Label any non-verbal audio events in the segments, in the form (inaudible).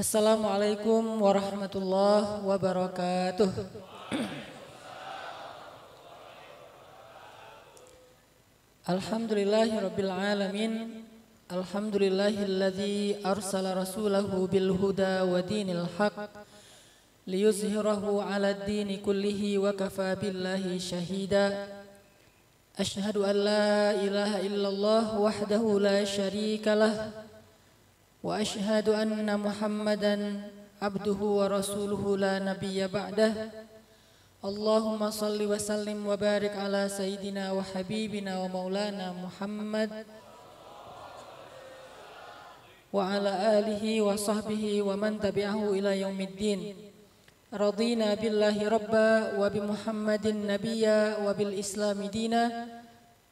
Assalamualaikum warahmatullahi wabarakatuh. Alhamdulillahi rabbil alamin. Alhamdulillahilladzi arsala rasulahu bil huda wa dinil haq liyuzhirahu 'ala ad-dini kullihi wa kafa billahi shahida. Ashhadu an la ilaha illallah wahdahu la syarika lah wa ashhadu anna Muhammadan abduhu wa rasuluhu la nabiyya ba'dah. Allahumma salli wa sallim wa barik ala sayyidina wa habibina wa maulana Muhammad wa ala alihi wa sahbihi wa man tabi'ahu ila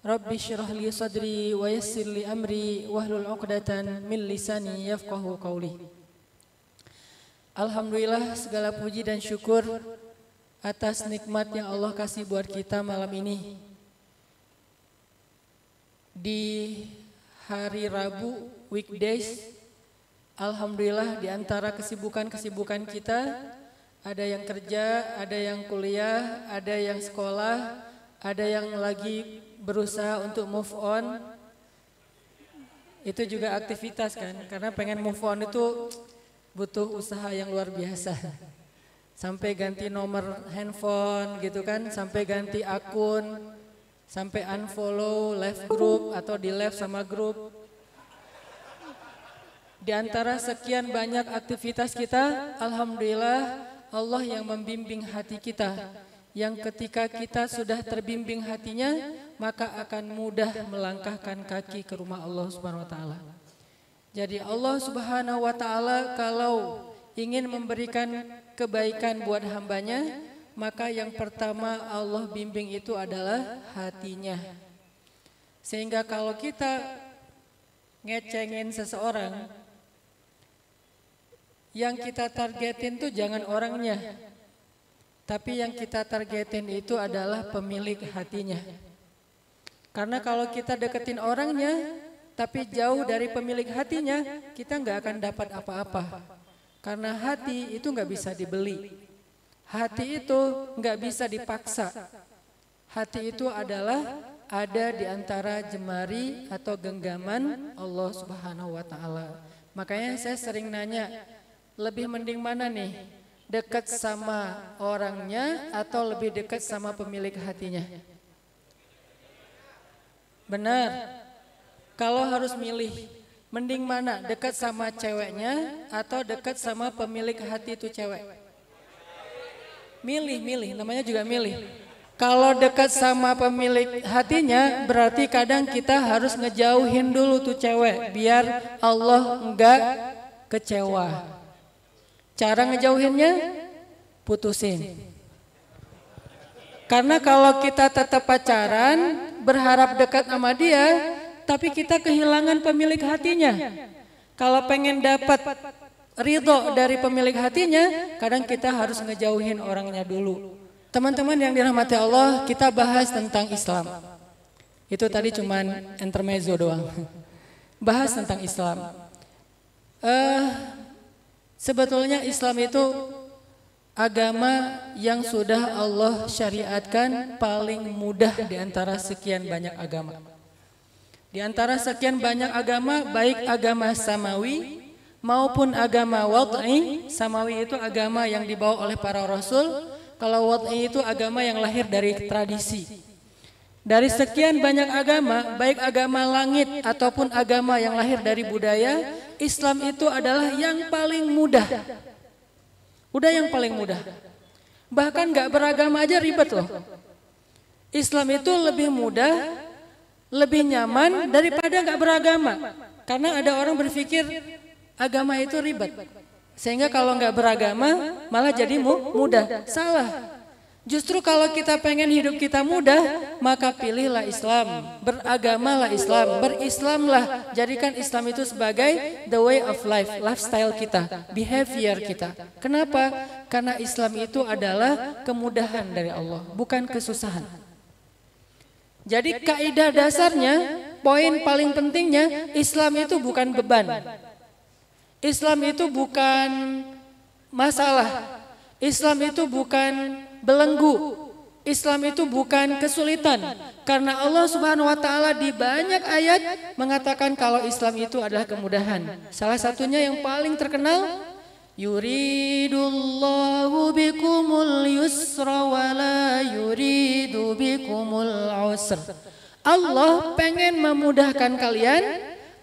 li sadri wa yassir li amri wahlul 'uqdatan min lisani yafqahu qawli. Alhamdulillah segala puji dan syukur atas nikmat yang Allah kasih buat kita malam ini. Di hari Rabu weekdays Alhamdulillah di antara kesibukan-kesibukan kita ada yang kerja, ada yang kuliah, ada yang sekolah, ada yang lagi berusaha untuk move on. Itu juga aktivitas kan, karena pengen move on itu butuh usaha yang luar biasa. Sampai ganti nomor handphone gitu kan, sampai ganti akun, sampai unfollow, left group atau di left sama grup. Di antara sekian banyak aktivitas kita, Alhamdulillah Allah yang membimbing hati kita. Yang ketika kita sudah terbimbing hatinya, maka akan mudah melangkahkan kaki ke rumah Allah Subhanahu wa taala. Jadi Allah Subhanahu wa taala kalau ingin memberikan kebaikan buat hambanya, maka yang pertama Allah bimbing itu adalah hatinya. Sehingga kalau kita ngecengin seseorang, yang kita targetin tuh jangan orangnya, tapi yang kita targetin itu adalah pemilik hatinya. Karena kalau kita deketin orangnya, tapi jauh dari pemilik hatinya, kita nggak akan dapat apa-apa. Karena hati itu nggak bisa dibeli. Hati itu nggak bisa dipaksa. Hati itu adalah ada di antara jemari atau genggaman Allah Subhanahu wa taala. Makanya saya sering nanya, lebih mending mana nih? Dekat sama orangnya atau lebih dekat sama pemilik hatinya? Benar. Kalau harus milih, mending mana? Dekat sama ceweknya atau dekat sama pemilik hati itu cewek? Milih, milih. Namanya juga milih. Kalau dekat sama pemilik hatinya, berarti kadang kita harus ngejauhin dulu tuh cewek, biar Allah enggak kecewa. Cara ngejauhinnya, putusin. Karena kalau kita tetap pacaran, berharap dekat sama dia, tapi kita kehilangan pemilik hatinya. Kalau pengen dapat ridho dari pemilik hatinya, kadang kita harus ngejauhin orangnya dulu. Teman-teman yang dirahmati Allah, kita bahas tentang Islam. Itu tadi cuman intermezzo doang. (laughs) Bahas tentang Islam. Uh, sebetulnya Islam itu agama yang sudah Allah syariatkan paling mudah di antara sekian banyak agama. Di antara sekian banyak agama, baik agama samawi maupun agama wad'i, samawi itu agama yang dibawa oleh para rasul, kalau wad'i itu agama yang lahir dari tradisi. Dari sekian banyak agama, baik agama langit ataupun agama yang lahir dari budaya, Islam itu adalah yang paling mudah. Udah yang paling mudah. Bahkan gak beragama aja ribet loh. Islam itu lebih mudah, lebih nyaman daripada gak beragama. Karena ada orang berpikir agama itu ribet. Sehingga kalau nggak beragama malah jadi mudah. Salah. Justru kalau kita pengen hidup kita mudah, maka pilihlah Islam, beragamalah Islam, berislamlah. Jadikan Islam itu sebagai the way of life, lifestyle kita, behavior kita. Kenapa? Karena Islam itu adalah kemudahan dari Allah, bukan kesusahan. Jadi kaidah dasarnya, poin paling pentingnya, Islam itu bukan beban. Islam itu bukan masalah. Islam itu bukan belenggu. Islam itu bukan kesulitan. Karena Allah Subhanahu wa taala di banyak ayat mengatakan kalau Islam itu adalah kemudahan. Salah satunya yang paling terkenal Yuridullahu bikumul yusra wa la yuridu bikumul usra. Allah pengen memudahkan kalian,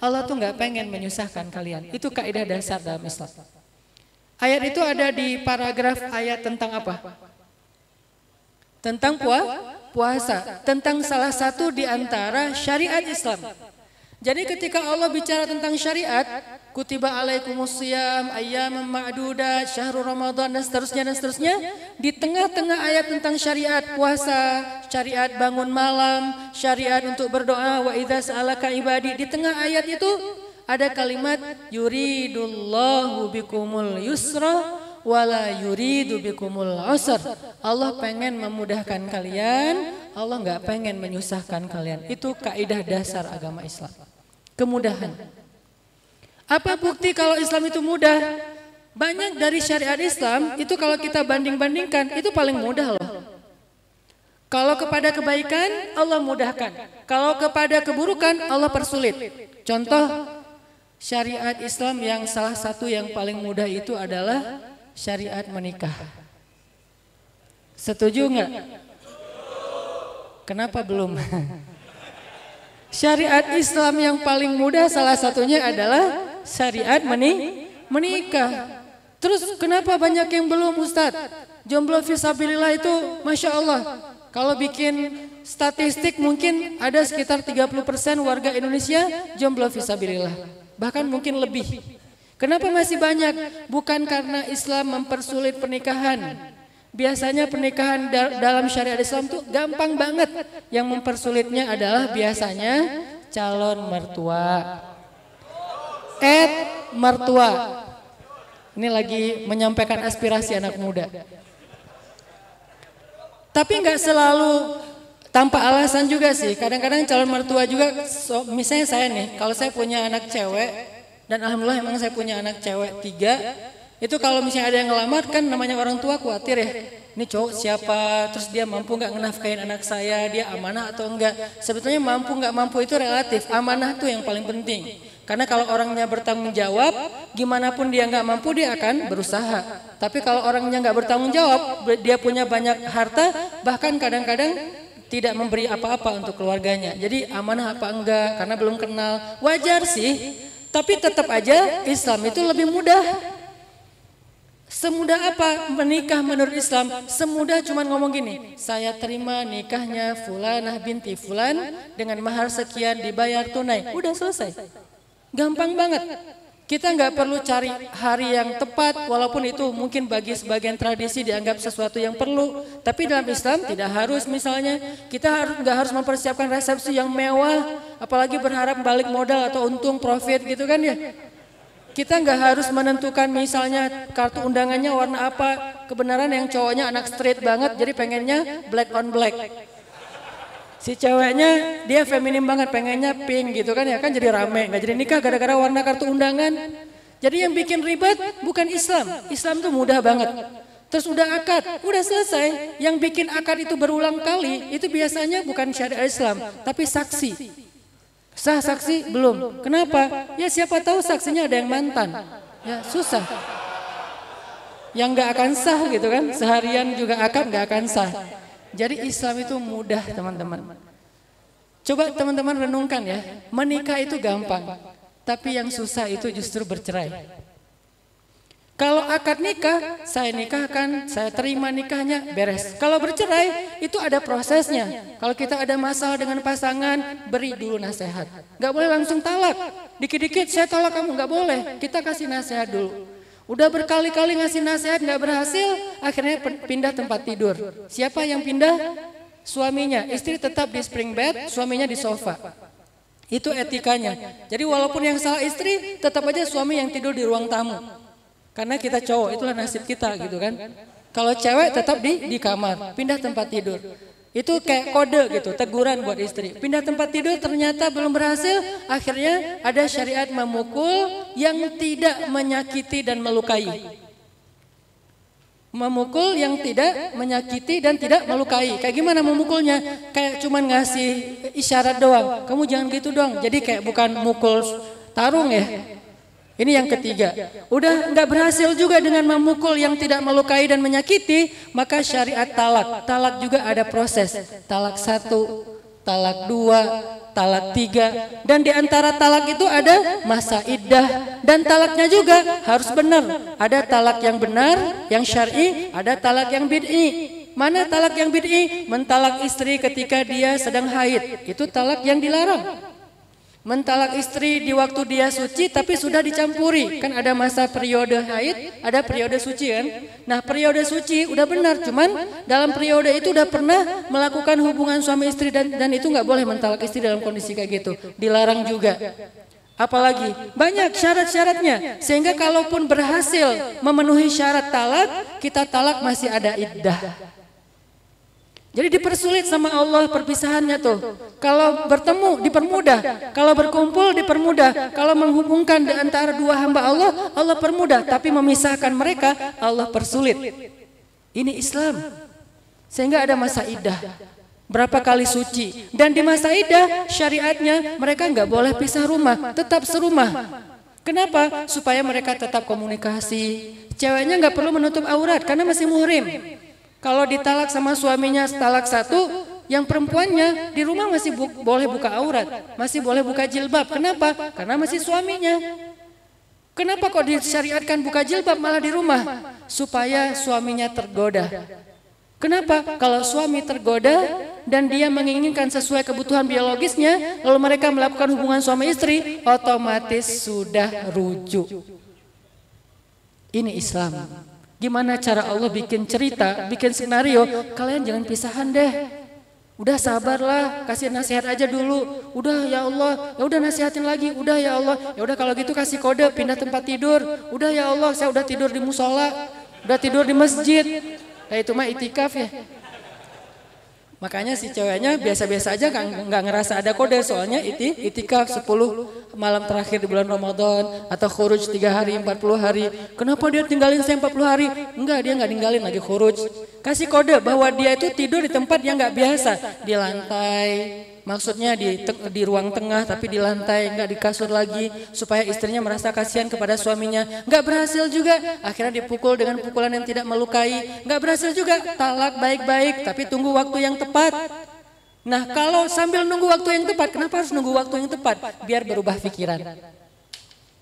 Allah tuh nggak pengen menyusahkan kalian. Itu kaidah dasar dalam Islam. Ayat itu ada di paragraf ayat tentang apa? Tentang puasa, tentang salah satu di antara syariat Islam. Jadi ketika Allah bicara tentang syariat, kutiba alaikumusiyam ayyam ma'dudat syahrul ramadan dan seterusnya dan seterusnya, di tengah-tengah ayat tentang syariat puasa, syariat bangun malam, syariat untuk berdoa wa idza sa'alaka ibadi, di tengah ayat itu ada kalimat yuridullahu bikumul yusra wala yuridu bikumul usr. Allah pengen memudahkan kalian, Allah nggak pengen menyusahkan kalian. Itu kaidah dasar agama Islam kemudahan. Apa bukti kalau Islam itu mudah? Banyak dari syariat Islam itu kalau kita banding-bandingkan itu paling mudah loh. Kalau kepada kebaikan Allah mudahkan. Kalau kepada keburukan Allah persulit. Contoh syariat Islam yang salah satu yang paling mudah itu adalah syariat menikah. Setuju nggak? Kenapa belum? (laughs) Syariat Islam yang paling mudah salah satunya adalah syariat meni menikah. Terus kenapa banyak yang belum Ustadz? Jomblo visabilillah itu Masya Allah. Kalau bikin statistik mungkin ada sekitar 30% warga Indonesia jomblo visabilillah. Bahkan mungkin lebih. Kenapa masih banyak? Bukan karena Islam mempersulit pernikahan. Biasanya pernikahan dalam syariat Islam tuh gampang banget. Yang mempersulitnya adalah biasanya calon mertua. Ed mertua. Ini lagi menyampaikan aspirasi anak muda. Tapi nggak selalu tanpa alasan juga sih. Kadang-kadang calon mertua juga, so, misalnya saya nih, kalau saya punya anak cewek, dan alhamdulillah emang saya punya anak cewek tiga, itu kalau misalnya ada yang ngelamar kan namanya orang tua khawatir ya. Ini cowok siapa, terus dia mampu nggak ngenafkain anak saya, dia amanah atau enggak. Sebetulnya mampu nggak mampu itu relatif, amanah tuh yang paling penting. Karena kalau orangnya bertanggung jawab, gimana pun dia nggak mampu dia akan berusaha. Tapi kalau orangnya nggak bertanggung jawab, dia punya banyak harta, bahkan kadang-kadang tidak memberi apa-apa untuk keluarganya. Jadi amanah apa enggak karena belum kenal. Wajar sih, tapi tetap aja Islam itu lebih mudah. Semudah apa menikah menurut Islam? Semudah cuma ngomong gini, saya terima nikahnya Fulanah binti Fulan dengan mahar sekian dibayar tunai. Udah selesai. Gampang banget. Kita nggak perlu cari hari yang tepat, walaupun itu mungkin bagi sebagian tradisi dianggap sesuatu yang perlu. Tapi dalam Islam tidak harus misalnya kita harus nggak harus mempersiapkan resepsi yang mewah, apalagi berharap balik modal atau untung profit gitu kan ya. Kita nggak harus menentukan misalnya kartu undangannya warna apa. Kebenaran yang cowoknya anak straight banget jadi pengennya black on black. Si ceweknya dia feminim banget pengennya pink gitu kan ya kan jadi rame nggak jadi nikah gara-gara warna kartu undangan. Jadi yang bikin ribet bukan Islam. Islam tuh mudah banget. Terus udah akad, udah selesai. Yang bikin akad itu berulang kali itu biasanya bukan syariat Islam tapi saksi. Sah saksi belum. Kenapa? Ya siapa tahu saksinya ada yang mantan. Ya susah. Yang nggak akan sah gitu kan. Seharian juga akan nggak akan sah. Jadi Islam itu mudah teman-teman. Coba teman-teman renungkan ya. Menikah itu gampang. Tapi yang susah itu justru bercerai. Kalau akad nikah, saya nikahkan, saya terima nikahnya, beres. Kalau bercerai, itu ada prosesnya. Kalau kita ada masalah dengan pasangan, beri dulu nasihat. Gak boleh langsung talak. Dikit-dikit saya tolak kamu, gak boleh. Kita kasih nasihat dulu. Udah berkali-kali ngasih nasihat gak berhasil, akhirnya pindah tempat tidur. Siapa yang pindah? Suaminya. Istri tetap di spring bed, suaminya di sofa. Itu etikanya. Jadi walaupun yang salah istri, tetap aja suami yang tidur di ruang tamu. Karena kita cowok, itulah nasib kita gitu kan. Kalau cewek tetap di di kamar, pindah tempat tidur. Itu kayak kode gitu, teguran buat istri. Pindah tempat tidur ternyata belum berhasil, akhirnya ada syariat memukul yang tidak menyakiti dan melukai. Memukul yang tidak menyakiti dan tidak melukai. Kayak gimana memukulnya? Kayak cuman ngasih isyarat doang. Kamu jangan gitu dong. Jadi kayak bukan mukul tarung ya. Ini yang ketiga. Udah nggak berhasil juga dengan memukul yang tidak melukai dan menyakiti, maka syariat talak. Talak juga ada proses. Talak satu, talak dua, talak tiga. Dan di antara talak itu ada masa iddah. Dan talaknya juga harus benar. Ada talak yang benar, yang syar'i, ada talak yang bid'i. Mana talak yang bid'i? Mentalak istri ketika dia sedang haid. Itu talak yang dilarang mentalak istri di waktu dia suci tapi sudah dicampuri. Kan ada masa periode haid ada periode suci kan? Nah periode suci udah benar cuman dalam periode itu udah pernah melakukan hubungan suami istri dan dan itu nggak boleh mentalak istri dalam kondisi kayak gitu. Dilarang juga. Apalagi banyak syarat-syaratnya. Sehingga kalaupun berhasil memenuhi syarat talak kita talak masih ada iddah jadi dipersulit sama Allah perpisahannya tuh. Kalau bertemu dipermudah, kalau berkumpul dipermudah, kalau menghubungkan di antara dua hamba Allah, Allah permudah, tapi memisahkan mereka Allah persulit. Ini Islam. Sehingga ada masa idah. Berapa kali suci dan di masa idah syariatnya mereka nggak boleh pisah rumah, tetap serumah. Kenapa? Supaya mereka tetap komunikasi. Ceweknya nggak perlu menutup aurat karena masih muhrim. Kalau ditalak sama suaminya talak satu, yang perempuannya di rumah masih bu boleh buka aurat, masih boleh buka jilbab. Kenapa? Karena masih suaminya. Kenapa kok disyariatkan buka jilbab malah di rumah? Supaya suaminya tergoda. Kenapa? Kalau suami tergoda dan dia menginginkan sesuai kebutuhan biologisnya, lalu mereka melakukan hubungan suami istri, otomatis sudah rujuk. Ini Islam. Gimana cara Allah bikin cerita, bikin skenario, kalian jangan pisahan deh. Udah sabarlah, kasih nasihat aja dulu. Udah ya Allah, ya udah nasihatin lagi. Udah ya Allah, ya udah kalau gitu kasih kode pindah tempat tidur. Udah ya Allah, saya udah tidur di musola, udah tidur di masjid. Nah itu mah itikaf ya. Makanya si ceweknya biasa-biasa aja kan nggak ngerasa ada kode soalnya iti itikaf 10 malam terakhir di bulan Ramadan atau khuruj 3 hari 40 hari. Kenapa dia tinggalin saya 40 hari? Enggak, dia nggak tinggalin lagi khuruj. Kasih kode bahwa dia itu tidur di tempat yang nggak biasa, di lantai, maksudnya di di ruang tengah tapi di lantai nggak di kasur lagi supaya istrinya merasa kasihan kepada suaminya. Nggak berhasil juga. Akhirnya dipukul dengan pukulan yang tidak melukai. Nggak berhasil juga. Talak baik-baik tapi tunggu waktu yang tepat. Nah kalau sambil nunggu waktu yang tepat, kenapa harus nunggu waktu yang tepat? Biar berubah pikiran.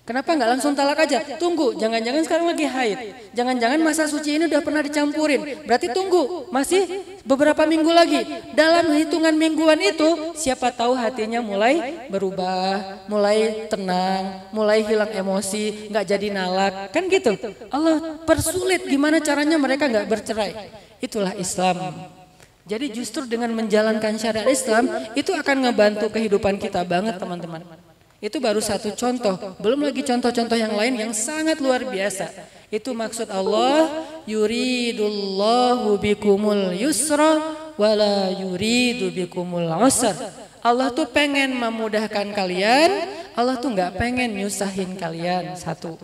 Kenapa nggak langsung talak aja? Tunggu, jangan-jangan sekarang lagi haid. Jangan-jangan masa suci ini udah pernah dicampurin. Berarti tunggu, masih beberapa minggu lagi. Dalam hitungan mingguan itu, siapa tahu hatinya mulai berubah, mulai tenang, mulai hilang emosi, nggak jadi nalak. Kan gitu. Allah persulit gimana caranya mereka nggak bercerai. Itulah Islam. Jadi justru dengan menjalankan syariat Islam, itu akan ngebantu kehidupan kita banget teman-teman. Itu baru satu contoh, belum lagi contoh-contoh yang lain yang sangat luar biasa. Itu maksud Allah, yuridullahu bikumul yusra wala yuridu bikumul usra. Allah tuh pengen memudahkan kalian, Allah tuh nggak pengen nyusahin kalian. Satu.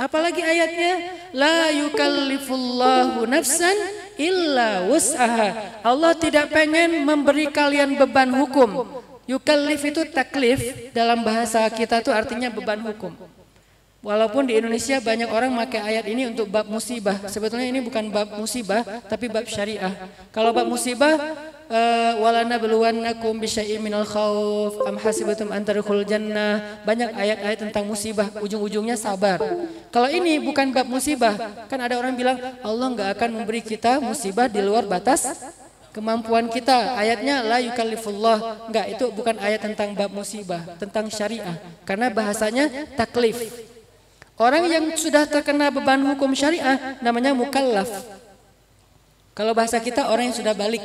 Apalagi ayatnya, la yukallifullahu nafsan illa wus'aha. Allah tidak pengen memberi kalian beban hukum. Yukallif itu taklif dalam bahasa kita itu artinya beban hukum. Walaupun di Indonesia banyak orang pakai ayat ini untuk bab musibah. Sebetulnya ini bukan bab musibah, tapi bab syariah. Kalau bab musibah, uh, walana beluwannakum bisyai'in minal khauf am hasibatum an jannah. Banyak ayat-ayat tentang musibah, ujung-ujungnya sabar. Kalau ini bukan bab musibah, kan ada orang bilang Allah nggak akan memberi kita musibah di luar batas kemampuan kita. Ayatnya la yukallifullah. Enggak, itu bukan ayat tentang bab musibah, tentang syariah. Karena bahasanya taklif. Orang yang sudah terkena beban hukum syariah namanya mukallaf. Kalau bahasa kita orang yang sudah balik.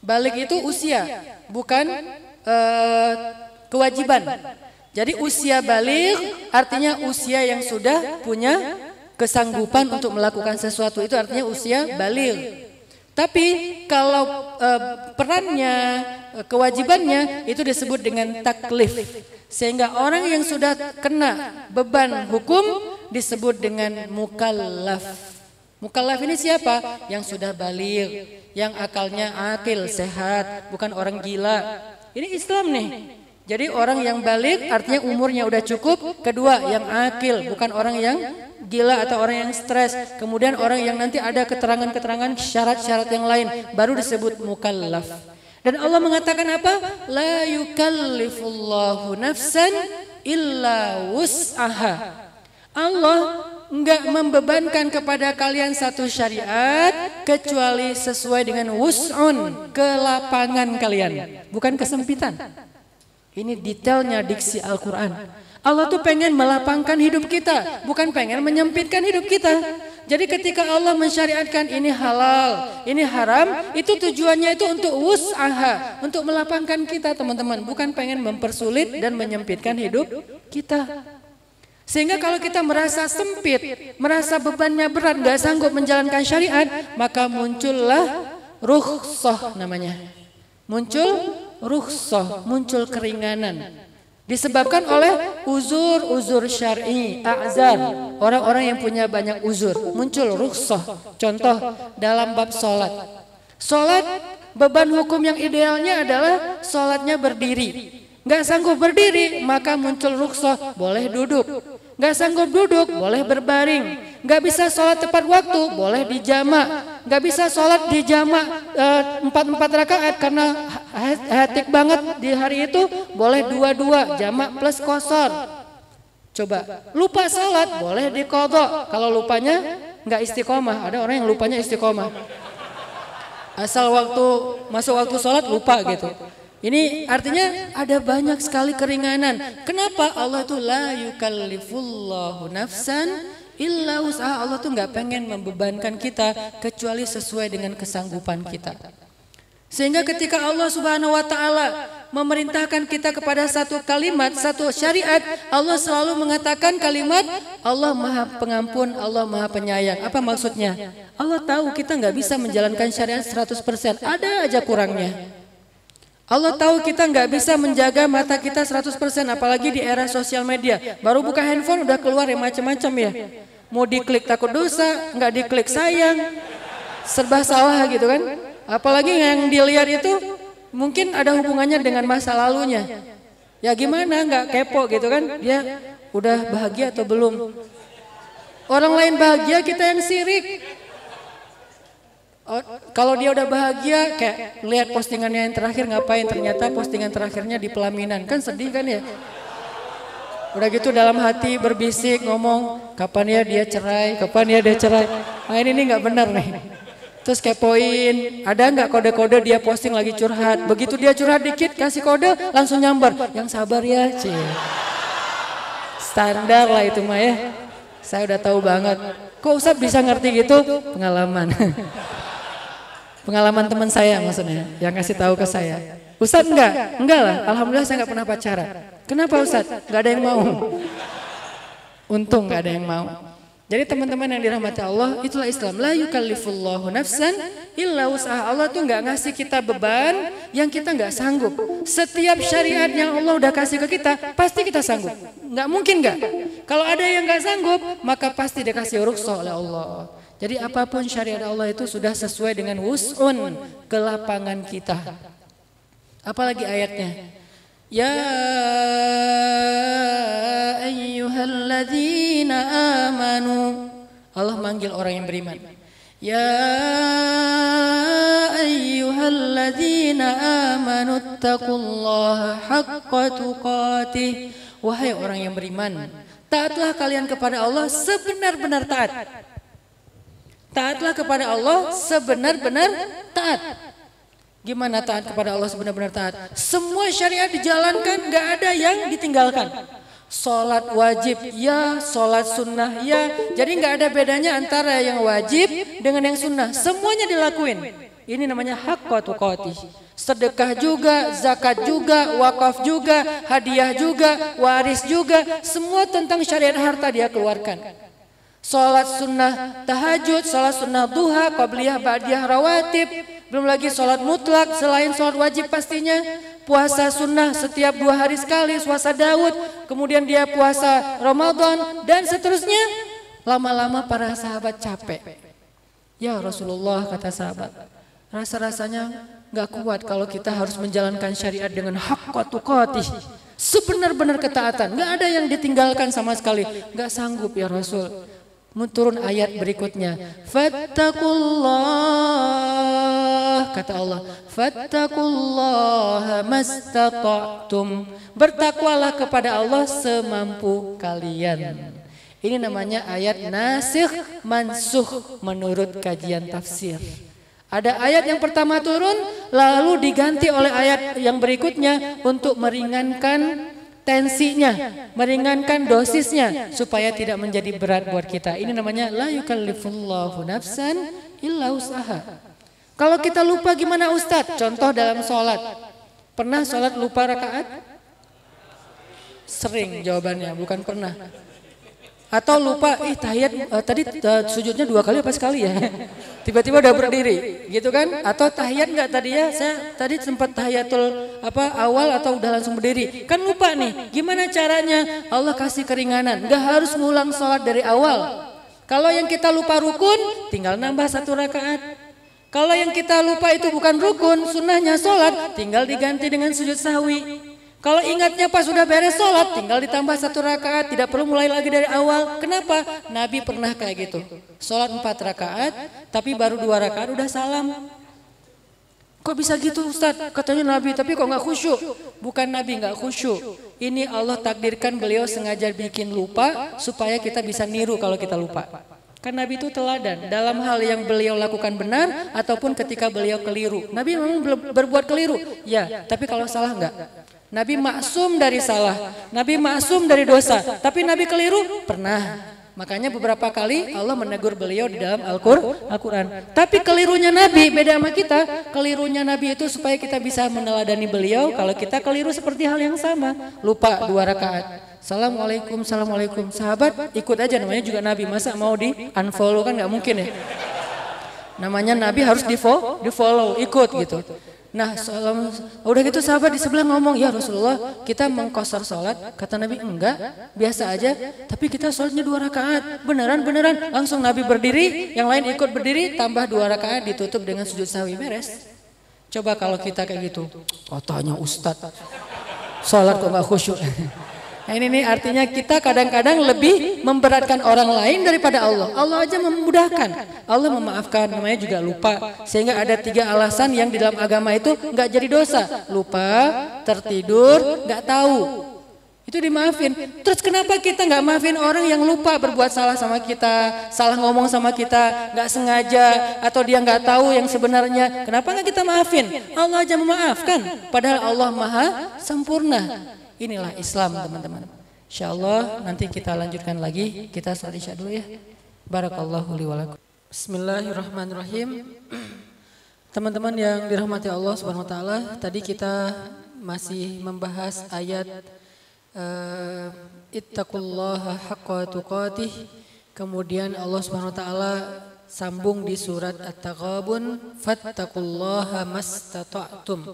Balik itu usia, bukan uh, kewajiban. Jadi usia balik artinya usia yang sudah punya kesanggupan untuk melakukan sesuatu itu artinya usia balik. Tapi kalau uh, perannya, uh, kewajibannya itu disebut dengan taklif. Sehingga orang yang sudah kena beban hukum disebut dengan mukallaf. Mukallaf ini siapa? Yang sudah balik, yang akalnya akil, sehat, bukan orang gila. Ini Islam nih. Jadi orang yang balik artinya umurnya udah cukup. Kedua yang akil, bukan orang yang gila atau orang yang stres. Kemudian orang yang nanti ada keterangan-keterangan syarat-syarat yang lain baru disebut mukallaf. Dan Allah mengatakan apa? La yukallifullahu nafsan illa wus'aha. Allah enggak membebankan kepada kalian satu syariat kecuali sesuai dengan wus'un, kelapangan kalian, bukan kesempitan. Ini detailnya diksi Al-Quran. Allah tuh pengen melapangkan hidup kita, bukan pengen menyempitkan hidup kita. Jadi ketika Allah mensyariatkan ini halal, ini haram, itu tujuannya itu untuk wus'aha, untuk melapangkan kita teman-teman, bukan pengen mempersulit dan menyempitkan hidup kita. Sehingga kalau kita merasa sempit, merasa bebannya berat, gak sanggup menjalankan syariat, maka muncullah rukhsah namanya. Muncul rukhsah, muncul keringanan. Disebabkan oleh uzur-uzur syar'i, a'zar, orang-orang yang punya banyak uzur, muncul rukhsah. Contoh dalam bab solat. Solat beban hukum yang idealnya adalah solatnya berdiri. Gak sanggup berdiri, maka muncul rukhsah, boleh duduk. Gak sanggup duduk, boleh berbaring. Gak bisa sholat tepat waktu, boleh dijamak. Gak bisa sholat dijamak eh, empat empat rakaat karena hetik banget di hari itu, boleh dua dua jamak plus kosor. Coba lupa sholat, boleh dikodok. Kalau lupanya nggak istiqomah, ada orang yang lupanya istiqomah. Asal waktu masuk waktu sholat lupa gitu. Ini artinya ada banyak sekali keringanan. Kenapa Allah itu la yukallifullahu nafsan illa usaha Allah tuh nggak pengen membebankan kita kecuali sesuai dengan kesanggupan kita. Sehingga ketika Allah Subhanahu wa taala memerintahkan kita kepada satu kalimat, satu syariat, Allah selalu mengatakan kalimat Allah Maha Pengampun, Allah Maha Penyayang. Apa maksudnya? Allah tahu kita nggak bisa menjalankan syariat 100%, ada aja kurangnya. Allah tahu kita nggak bisa menjaga mata kita 100% apalagi di era sosial media. Baru buka handphone udah keluar ya macam-macam ya. Mau diklik takut dosa, nggak diklik sayang, serba salah gitu kan. Apalagi yang dilihat itu mungkin ada hubungannya dengan masa lalunya. Ya gimana nggak kepo gitu kan? Dia udah bahagia atau belum? Orang lain bahagia kita yang sirik. Oh, kalau dia udah bahagia kayak lihat postingannya yang terakhir ngapain? Ternyata postingan terakhirnya di pelaminan. Kan sedih kan ya? Udah gitu dalam hati berbisik ngomong kapan ya dia cerai? Kapan ya dia cerai? Nah ini nih nggak benar nih. Terus kepoin ada nggak kode-kode dia posting lagi curhat? Begitu dia curhat dikit kasih kode langsung nyamber yang sabar ya cie standar lah itu mah ya. Saya udah tahu banget. Kok usah bisa ngerti gitu? Pengalaman (laughs) Pengalaman teman saya maksudnya, yang kasih tahu ke saya. Ustaz enggak? Enggak lah, Alhamdulillah saya enggak pernah pacaran. Kenapa Ustaz? Enggak ada yang mau. Untung enggak ada yang mau. Jadi teman-teman yang dirahmati Allah, itulah Islam. La yukallifullahu nafsan illa usaha. Allah tuh enggak ngasih kita beban yang kita enggak sanggup. Setiap syariat yang Allah udah kasih ke kita, pasti kita sanggup. Enggak mungkin enggak. Kalau ada yang enggak sanggup, maka pasti dikasih rukhsah oleh Allah. Jadi apa pun syariat Allah itu sudah sesuai dengan wus'un kelapangan kita. Apalagi ayatnya. Ya ayyuhalladzina amanu. Allah manggil orang yang beriman. Ya ayyuhalladzina amanu taqullaha haqqa tuqatih. Wahai orang yang beriman, taatlah kalian kepada Allah sebenar-benar taat. Taatlah kepada Allah sebenar-benar taat. Gimana taat kepada Allah sebenar-benar taat? Semua syariat dijalankan, gak ada yang ditinggalkan. Sholat wajib ya, sholat sunnah ya. Jadi gak ada bedanya antara yang wajib dengan yang sunnah. Semuanya dilakuin. Ini namanya hak tuqati. Sedekah juga, zakat juga, wakaf juga, hadiah juga, waris juga. Semua tentang syariat harta dia keluarkan. Sholat sunnah tahajud, sholat sunnah duha, qabliyah, ba'diyah, rawatib. Belum lagi sholat mutlak selain sholat wajib pastinya. Puasa sunnah setiap dua hari sekali, puasa Daud. Kemudian dia puasa Ramadan dan seterusnya. Lama-lama para sahabat capek. Ya Rasulullah kata sahabat, rasa-rasanya nggak kuat kalau kita harus menjalankan syariat dengan hak tuqatih. Sebenar-benar ketaatan, nggak ada yang ditinggalkan sama sekali. Nggak sanggup ya Rasul. Turun ayat berikutnya. Fattakullah kata Allah. Fattakullah mastata'tum. Bertakwalah kepada Allah semampu kalian. Ini namanya ayat nasikh mansuh menurut kajian tafsir. Ada ayat yang pertama turun lalu diganti oleh ayat yang berikutnya untuk meringankan tensinya, meringankan dosisnya supaya tidak menjadi berat buat kita. Ini namanya la yukallifullahu nafsan illa usaha. Kalau kita lupa gimana Ustadz? Contoh dalam sholat. Pernah sholat lupa rakaat? Sering jawabannya, bukan pernah. Atau lupa, ih tahiyat uh, tadi uh, sujudnya dua kali apa sekali ya? (laughs) Tiba-tiba udah berdiri, gitu kan? Atau tahiyat nggak tadi ya? Saya tadi sempat tahiyatul apa awal atau udah langsung berdiri? Kan lupa nih. Gimana caranya? Allah kasih keringanan. Nggak harus ngulang sholat dari awal. Kalau yang kita lupa rukun, tinggal nambah satu rakaat. Kalau yang kita lupa itu bukan rukun, sunnahnya sholat, tinggal diganti dengan sujud sahwi. Kalau ingatnya pas sudah beres sholat, tinggal ditambah satu rakaat, tidak perlu mulai lagi dari awal. Kenapa? Nabi pernah kayak gitu. Sholat empat rakaat, tapi baru dua rakaat udah salam. Kok bisa gitu Ustaz? Katanya Nabi, tapi kok nggak khusyuk? Bukan Nabi nggak khusyuk. Ini Allah takdirkan beliau sengaja bikin lupa supaya kita bisa niru kalau kita lupa. Kan Nabi itu teladan dalam hal yang beliau lakukan benar ataupun ketika beliau keliru. Nabi memang berbuat keliru, ya. Tapi kalau salah enggak? Nabi maksum dari salah, Nabi maksum dari dosa, tapi Nabi keliru pernah. Makanya beberapa kali Allah menegur beliau di dalam Al-Quran. Tapi kelirunya Nabi beda sama kita. Kelirunya Nabi itu supaya kita bisa meneladani beliau. Kalau kita keliru seperti hal yang sama. Lupa dua rakaat. Assalamualaikum, Assalamualaikum. Sahabat ikut aja namanya juga Nabi. Masa mau di unfollow kan nggak mungkin ya. Namanya Nabi harus di follow, di follow, ikut gitu. Nah, salam, udah gitu sahabat di sebelah ngomong, ya Rasulullah kita mengkosor sholat. Kata Nabi, enggak, biasa aja. Tapi kita sholatnya dua rakaat. Beneran, beneran. Langsung Nabi berdiri, yang lain ikut berdiri, tambah dua rakaat ditutup dengan sujud sawi beres. Coba kalau kita kayak gitu, katanya Ustadz, sholat kok gak khusyuk. (laughs) Nah ini nih artinya kita kadang-kadang lebih memberatkan orang lain daripada Allah. Allah aja memudahkan. Allah memaafkan, namanya juga lupa. Sehingga ada tiga alasan yang di dalam agama itu nggak jadi dosa. Lupa, tertidur, nggak tahu. Itu dimaafin. Terus kenapa kita nggak maafin orang yang lupa berbuat salah sama kita, salah ngomong sama kita, nggak sengaja, atau dia nggak tahu yang sebenarnya? Kenapa nggak kita maafin? Allah aja memaafkan. Padahal Allah maha sempurna. Inilah Islam teman-teman. Insya Allah nanti kita lanjutkan lagi. Kita salat isya dulu ya. Barakallahu li walakum. Bismillahirrahmanirrahim. Teman-teman yang dirahmati Allah Subhanahu wa taala, tadi kita masih membahas ayat uh, ittaqullaha haqqa tuqatih. Kemudian Allah Subhanahu wa taala sambung di surat At-Taghabun, fattaqullaha mastata'tum.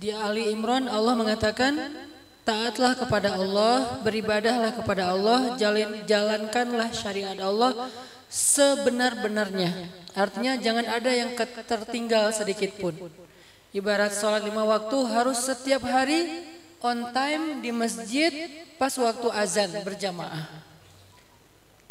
Di Ali Imran Allah mengatakan Taatlah kepada Allah, beribadahlah kepada Allah, jalan, jalankanlah syariat Allah sebenar-benarnya. Artinya jangan ada yang tertinggal sedikit pun. Ibarat sholat lima waktu harus setiap hari on time di masjid pas waktu azan berjamaah.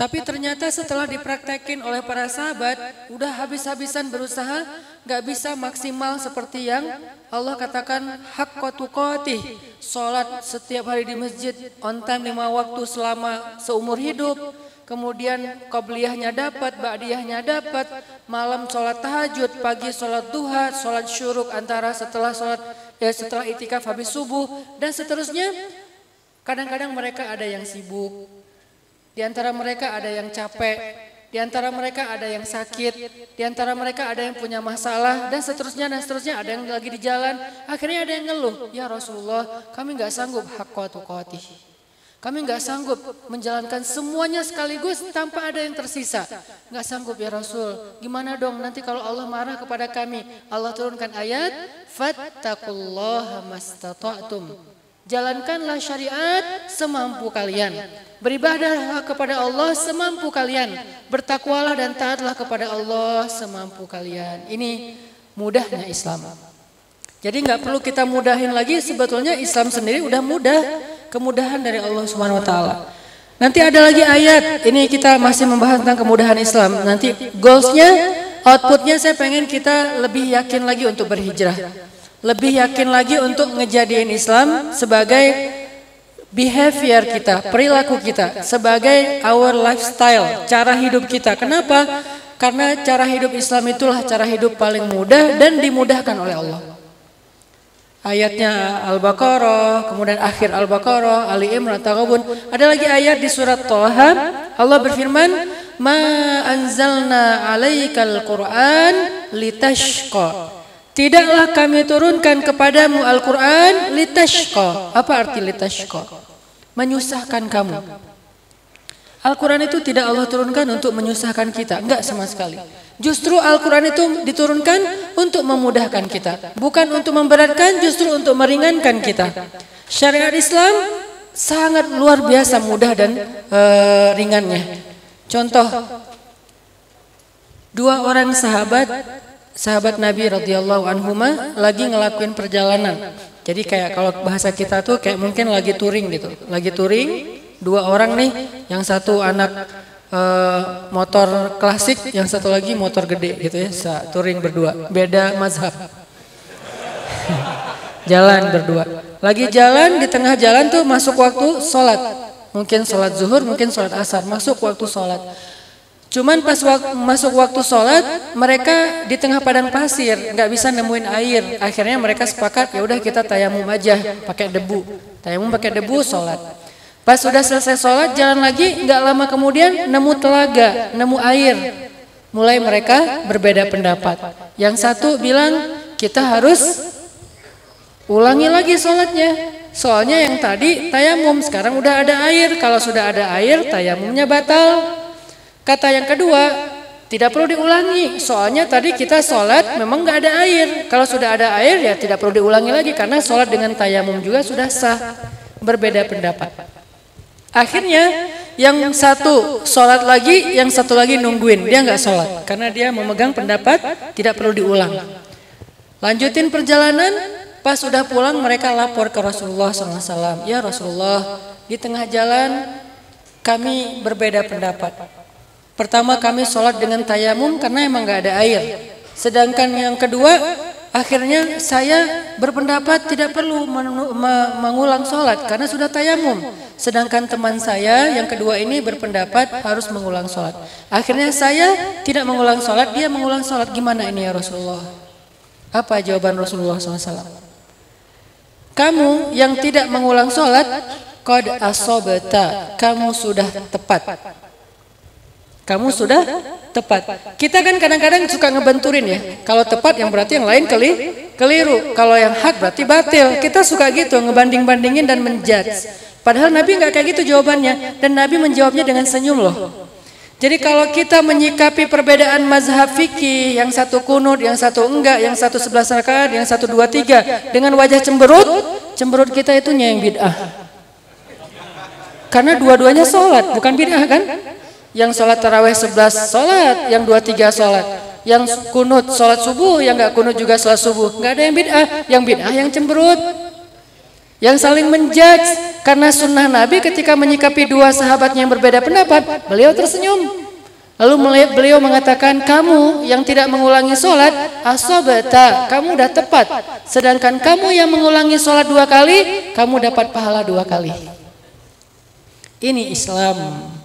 Tapi ternyata setelah dipraktekin oleh para sahabat, udah habis-habisan berusaha, gak bisa maksimal seperti yang Allah katakan hak tuqatih. Sholat setiap hari di masjid, on time lima waktu selama seumur hidup. Kemudian qobliyahnya dapat, ba'diyahnya dapat, malam sholat tahajud, pagi sholat duha, sholat syuruk antara setelah sholat, ya setelah itikaf habis subuh, dan seterusnya. Kadang-kadang mereka ada yang sibuk, di antara mereka ada yang capek, di antara mereka ada yang sakit, di antara mereka ada yang punya masalah dan seterusnya dan seterusnya ada yang lagi di jalan. Akhirnya ada yang ngeluh, ya Rasulullah kami nggak sanggup koti. Kami nggak sanggup menjalankan semuanya sekaligus tanpa ada yang tersisa. Nggak sanggup ya Rasul. Gimana dong nanti kalau Allah marah kepada kami? Allah turunkan ayat, Fattakullaha mastata'tum. Jalankanlah syariat semampu kalian. Beribadahlah kepada Allah semampu kalian. Bertakwalah dan taatlah kepada Allah semampu kalian. Ini mudahnya Islam. Jadi nggak perlu kita mudahin lagi. Sebetulnya Islam sendiri udah mudah kemudahan dari Allah Subhanahu wa taala. Nanti ada lagi ayat, ini kita masih membahas tentang kemudahan Islam. Nanti goalsnya, outputnya saya pengen kita lebih yakin lagi untuk berhijrah. Lebih yakin lagi untuk ngejadiin Islam sebagai behavior kita, perilaku kita, sebagai our lifestyle, cara hidup kita. Kenapa? Karena cara hidup Islam itulah cara hidup paling mudah dan dimudahkan oleh Allah. Ayatnya Al-Baqarah, kemudian akhir Al-Baqarah, Ali Imran, Taghabun. Ada lagi ayat di surat Toha, Allah berfirman, "Ma anzalna 'alaikal Qur'an litashqa." Tidaklah kami turunkan kepadamu Al-Qur'an litashqa. Apa arti litashqa? Menyusahkan kamu. Al-Quran itu tidak Allah turunkan untuk menyusahkan kita, enggak sama sekali. Justru Al-Quran itu diturunkan untuk memudahkan kita. Bukan untuk memberatkan, justru untuk meringankan kita. Syariat Islam sangat luar biasa mudah dan uh, ringannya. Contoh, dua orang sahabat, sahabat Nabi radhiyallahu anhuma lagi ngelakuin perjalanan. Jadi kayak kalau bahasa kita tuh kayak mungkin lagi touring gitu. Lagi touring, dua orang nih, yang satu anak uh, motor klasik, yang satu lagi motor gede gitu ya, Sa touring berdua, beda mazhab. (laughs) jalan berdua. Lagi jalan di tengah jalan tuh masuk waktu sholat, mungkin sholat zuhur, mungkin sholat asar, masuk waktu sholat. Cuman pas waktu, masuk waktu sholat, mereka di tengah padang pasir, nggak bisa nemuin air. Akhirnya mereka sepakat, ya udah kita tayamum aja, pakai debu. Tayamum pakai debu, sholat. Pas sudah selesai sholat jalan lagi nggak lama kemudian nemu telaga, nemu air. Mulai mereka berbeda pendapat. Yang satu bilang kita harus ulangi lagi sholatnya. Soalnya yang tadi tayamum sekarang udah ada air. Kalau sudah ada air tayamumnya batal. Kata yang kedua tidak perlu diulangi. Soalnya tadi kita sholat memang nggak ada air. Kalau sudah ada air ya tidak perlu diulangi lagi karena sholat dengan tayamum juga sudah sah. Berbeda pendapat. Akhirnya yang satu sholat lagi, yang satu lagi nungguin. Dia nggak sholat karena dia memegang pendapat tidak perlu diulang. Lanjutin perjalanan, pas sudah pulang mereka lapor ke Rasulullah SAW. Ya Rasulullah, di tengah jalan kami berbeda pendapat. Pertama kami sholat dengan tayamum karena emang nggak ada air. Sedangkan yang kedua Akhirnya saya berpendapat tidak perlu mengulang sholat karena sudah tayamum. Sedangkan teman saya yang kedua ini berpendapat harus mengulang sholat. Akhirnya saya tidak mengulang sholat, dia mengulang sholat. Gimana ini ya Rasulullah? Apa jawaban Rasulullah SAW? Kamu yang tidak mengulang sholat, kod asobeta, kamu sudah tepat. Kamu sudah tepat. Kita kan kadang-kadang suka ngebenturin ya. Kalau tepat yang berarti yang lain keli, keliru. Kalau yang hak berarti batil. Kita suka gitu ngebanding-bandingin dan menjudge. Padahal Nabi nggak kayak gitu jawabannya. Dan Nabi menjawabnya dengan senyum loh. Jadi kalau kita menyikapi perbedaan mazhab fikih, yang satu kunut, yang satu enggak, yang satu sebelas rakaat, yang satu dua tiga, dengan wajah cemberut, cemberut kita itu yang bid'ah. Karena dua-duanya sholat, bukan bid'ah kan? Yang sholat taraweh 11 sholat, yang dua tiga sholat, yang kunut sholat subuh, yang nggak kunut juga sholat subuh, nggak ada yang bid'ah, yang bid'ah yang cemberut, yang saling menjudge karena sunnah Nabi ketika menyikapi dua sahabatnya yang berbeda pendapat, beliau tersenyum. Lalu beliau mengatakan, kamu yang tidak mengulangi sholat, asobata, kamu udah tepat. Sedangkan kamu yang mengulangi sholat dua kali, kamu dapat pahala dua kali. Ini Islam.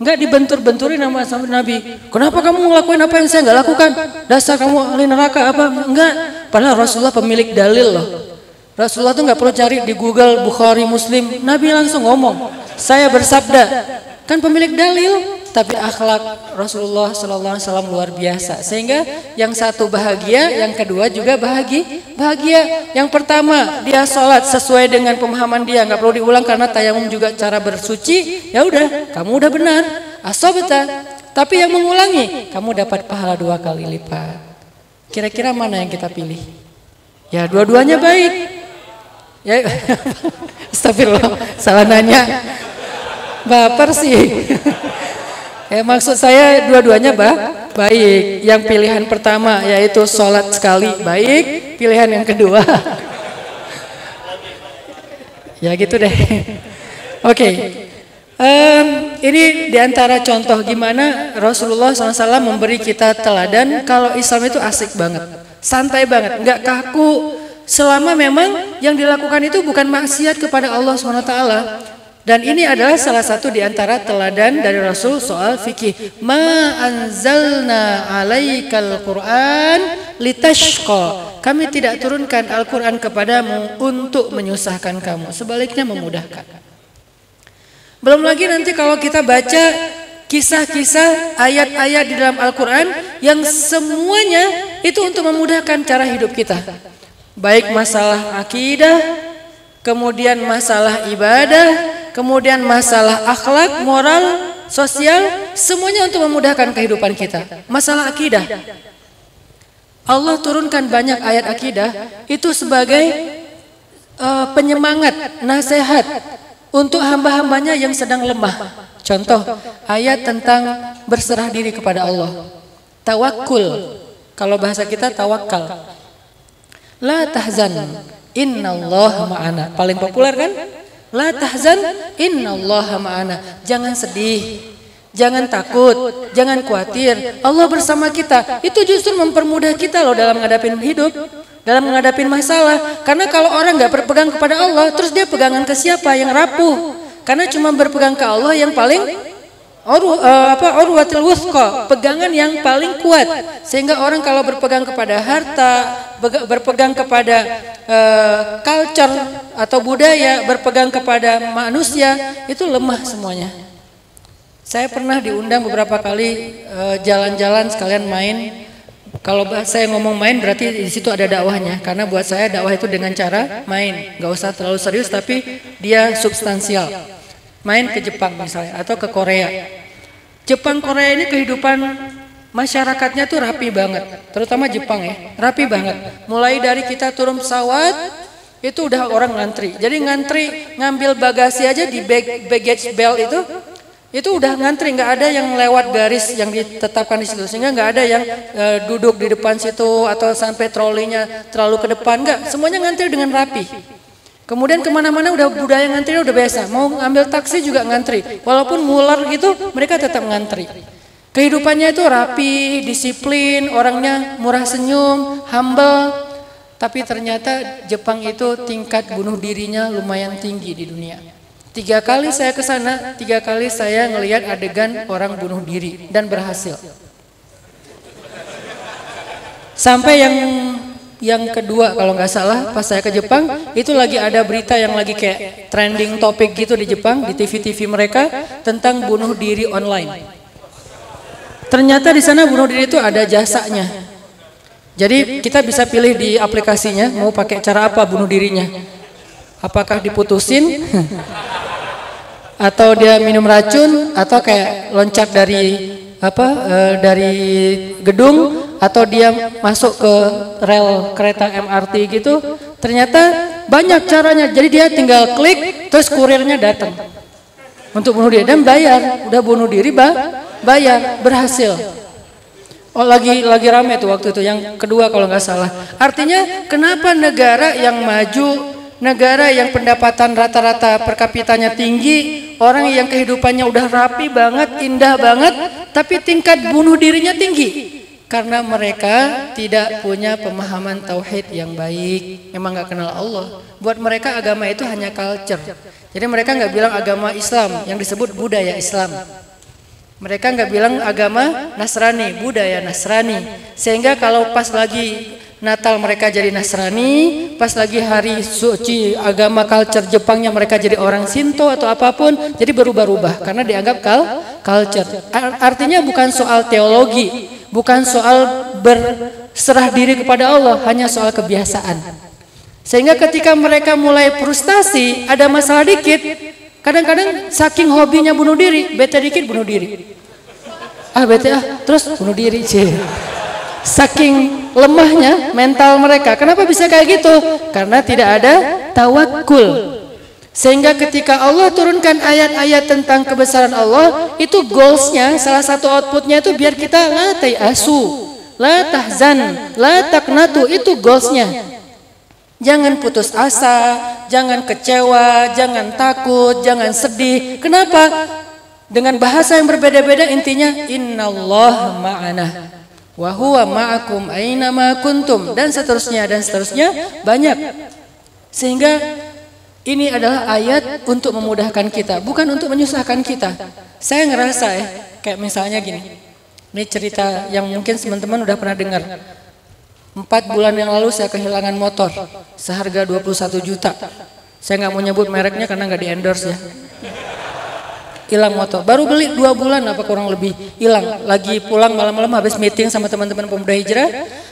Enggak dibentur-benturin sama, sama Nabi. Kenapa kamu ngelakuin apa yang saya enggak lakukan? Dasar kamu ahli neraka apa? Enggak. Padahal Rasulullah pemilik dalil loh. Rasulullah tuh enggak perlu cari di Google Bukhari Muslim. Nabi langsung ngomong. Saya bersabda. Kan pemilik dalil. Tapi akhlak Rasulullah Sallallahu Alaihi Wasallam luar biasa. Sehingga yang satu bahagia, yang kedua juga bahagia. Bahagia. Yang pertama dia sholat sesuai dengan pemahaman dia, nggak perlu diulang karena tayamum juga cara bersuci. Ya udah, kamu udah benar. Asobeta. Tapi yang mengulangi, kamu dapat pahala dua kali lipat. Kira-kira mana yang kita pilih? Ya dua-duanya baik. Ya, (laughs) astagfirullah, salah nanya. Baper sih. (laughs) ya maksud saya dua-duanya bah, baik. Yang pilihan pertama yaitu sholat sekali baik. Pilihan yang kedua. (laughs) ya gitu deh. (laughs) Oke. Okay. Um, ini di antara contoh gimana Rasulullah SAW memberi kita teladan kalau Islam itu asik banget, santai banget, nggak kaku. Selama memang yang dilakukan itu bukan maksiat kepada Allah SWT, dan ini adalah salah satu di antara teladan dari Rasul soal fikih. Ma anzalna alaikal Qur'an litashqa. Kami tidak turunkan Al-Qur'an kepadamu untuk menyusahkan kamu, sebaliknya memudahkan. Belum lagi nanti kalau kita baca kisah-kisah ayat-ayat di dalam Al-Qur'an yang semuanya itu untuk memudahkan cara hidup kita. Baik masalah akidah, kemudian masalah ibadah, kemudian masalah akhlak, moral, sosial, semuanya untuk memudahkan kehidupan kita. Masalah akidah. Allah turunkan banyak ayat akidah itu sebagai uh, penyemangat, nasihat untuk hamba-hambanya yang sedang lemah. Contoh, ayat tentang berserah diri kepada Allah. Tawakul. Kalau bahasa kita tawakal. La tahzan. Innallaha ma'ana. Paling populer kan? La tahzan innallaha ma'ana. Jangan sedih. Jangan takut, jangan khawatir. Allah bersama kita. Itu justru mempermudah kita loh dalam menghadapi hidup, dalam menghadapi masalah. Karena kalau orang nggak berpegang kepada Allah, terus dia pegangan ke siapa yang rapuh? Karena cuma berpegang ke Allah yang paling Uru, uh, apa urwatil wuthqa, pegangan yang paling kuat. Sehingga orang kalau berpegang kepada harta, berpegang kepada uh, culture atau budaya, berpegang kepada manusia, itu lemah semuanya. Saya pernah diundang beberapa kali eh, jalan-jalan uh, sekalian main. Kalau saya ngomong main berarti di situ ada dakwahnya. Karena buat saya dakwah itu dengan cara main, nggak usah terlalu serius tapi dia substansial main ke Jepang misalnya atau ke Korea. Jepang Korea ini kehidupan masyarakatnya tuh rapi banget, terutama Jepang ya, rapi banget. Mulai dari kita turun pesawat itu udah orang ngantri. Jadi ngantri ngambil bagasi aja di bag, baggage belt itu itu udah ngantri nggak ada yang lewat garis yang ditetapkan di situ sehingga nggak ada yang uh, duduk di depan situ atau sampai trolinya terlalu ke depan nggak semuanya ngantri dengan rapi Kemudian ke mana-mana udah budaya ngantri udah biasa. Mau ngambil taksi juga ngantri. Walaupun mular gitu, mereka tetap ngantri. Kehidupannya itu rapi, disiplin, orangnya murah senyum, humble. Tapi ternyata Jepang itu tingkat bunuh dirinya lumayan tinggi di dunia. Tiga kali saya ke sana, tiga kali saya ngelihat adegan orang bunuh diri dan berhasil. Sampai yang yang kedua kalau nggak salah pas saya ke Jepang itu lagi ada berita yang lagi kayak trending topik gitu di Jepang di TV-TV mereka tentang bunuh diri online. Ternyata di sana bunuh diri itu ada jasanya. Jadi kita bisa pilih di aplikasinya mau pakai cara apa bunuh dirinya. Apakah diputusin (laughs) atau dia minum racun atau kayak loncat dari apa uh, dari gedung atau dia masuk ke rel kereta MRT gitu ternyata banyak caranya. Jadi dia tinggal klik terus kurirnya datang untuk bunuh diri dan bayar. Udah bunuh diri bah bayar berhasil. Oh lagi lagi rame tuh waktu itu yang kedua kalau nggak salah. Artinya kenapa negara yang maju negara yang pendapatan rata-rata per kapitanya tinggi, orang yang kehidupannya udah rapi banget, indah banget, tapi tingkat bunuh dirinya tinggi karena mereka tidak punya pemahaman tauhid yang baik memang nggak kenal Allah. Buat mereka agama itu hanya culture. Jadi mereka nggak bilang agama Islam yang disebut budaya Islam. Mereka nggak bilang agama Nasrani budaya Nasrani. Sehingga kalau pas lagi Natal mereka jadi Nasrani, pas lagi hari suci agama culture Jepangnya mereka jadi orang Sinto atau apa pun, jadi berubah-ubah karena dianggap kal culture. Artinya bukan soal teologi, bukan soal berserah diri kepada Allah, hanya soal kebiasaan. Sehingga ketika mereka mulai frustasi, ada masalah dikit, kadang-kadang saking hobinya bunuh diri, bete dikit bunuh diri. Ah bete ah, terus bunuh diri, cie. Saking lemahnya mental mereka. Kenapa bisa kayak gitu? Karena tidak ada tawakul. Sehingga ketika Allah turunkan ayat-ayat tentang kebesaran Allah, itu goalsnya, salah satu outputnya itu biar kita la asu, la tahzan, la taknatu, itu goalsnya. Jangan putus asa, jangan kecewa, jangan takut, jangan sedih. Kenapa? Dengan bahasa yang berbeda-beda intinya innallah ma'ana wa huwa ma'akum aina ma kuntum dan seterusnya dan seterusnya banyak. Sehingga ini adalah ayat untuk memudahkan kita, bukan untuk menyusahkan kita. Saya ngerasa ya, kayak misalnya gini. Ini cerita yang mungkin teman-teman udah pernah dengar. Empat bulan yang lalu saya kehilangan motor seharga 21 juta. Saya nggak mau nyebut mereknya karena nggak di endorse ya hilang motor. Baru beli dua bulan apa kurang lebih hilang. Lagi pulang malam-malam habis meeting sama teman-teman pemuda hijrah,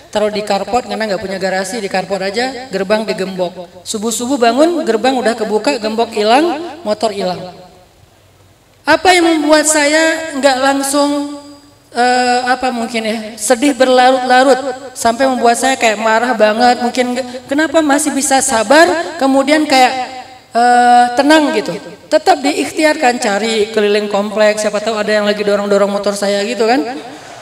taruh di carport karena nggak punya garasi di carport aja, gerbang digembok. Subuh-subuh bangun, gerbang udah kebuka, gembok hilang, motor hilang. Apa yang membuat saya nggak langsung uh, apa mungkin ya sedih berlarut-larut sampai membuat saya kayak marah banget mungkin kenapa masih bisa sabar kemudian kayak uh, tenang gitu tetap diikhtiarkan cari keliling kompleks siapa tahu ada yang lagi dorong-dorong motor saya gitu kan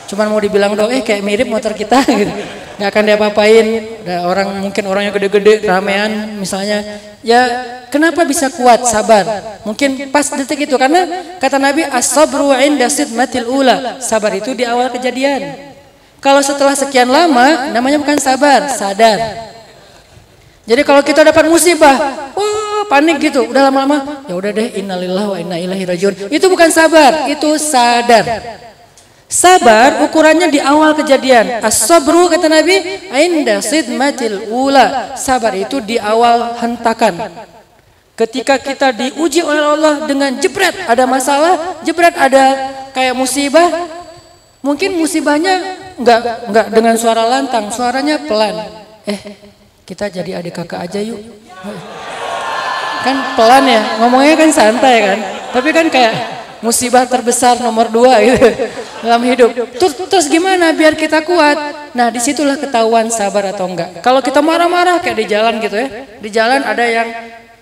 cuman mau dibilang dong eh kayak mirip motor kita (laughs) gitu. Nggak akan diapa-apain. Ada orang mungkin orangnya gede-gede ramean misalnya. Ya kenapa bisa kuat sabar? Mungkin pas detik itu karena kata Nabi as-sabru inda sidmatil ula. Sabar itu di awal kejadian. Kalau setelah sekian lama namanya bukan sabar sadar. Jadi kalau kita dapat musibah, wah panik gitu, udah lama-lama, ya udah deh innalillahi wa inna ilaihi rajiun. Itu bukan sabar, itu sadar. Sabar ukurannya di awal kejadian. As-sabru kata Nabi, inda sidmatil ula. Sabar itu di awal hentakan. Ketika kita diuji oleh Allah dengan jebret ada masalah, jebret ada kayak musibah, mungkin musibahnya enggak enggak dengan suara lantang, suaranya pelan. Eh, kita jadi adik kakak aja yuk. Kan pelan ya, ngomongnya kan santai kan. Tapi kan kayak musibah terbesar nomor dua gitu dalam hidup. Terus, terus gimana biar kita kuat? Nah di situlah ketahuan sabar atau enggak. Kalau kita marah-marah kayak di jalan gitu ya. Di jalan ada yang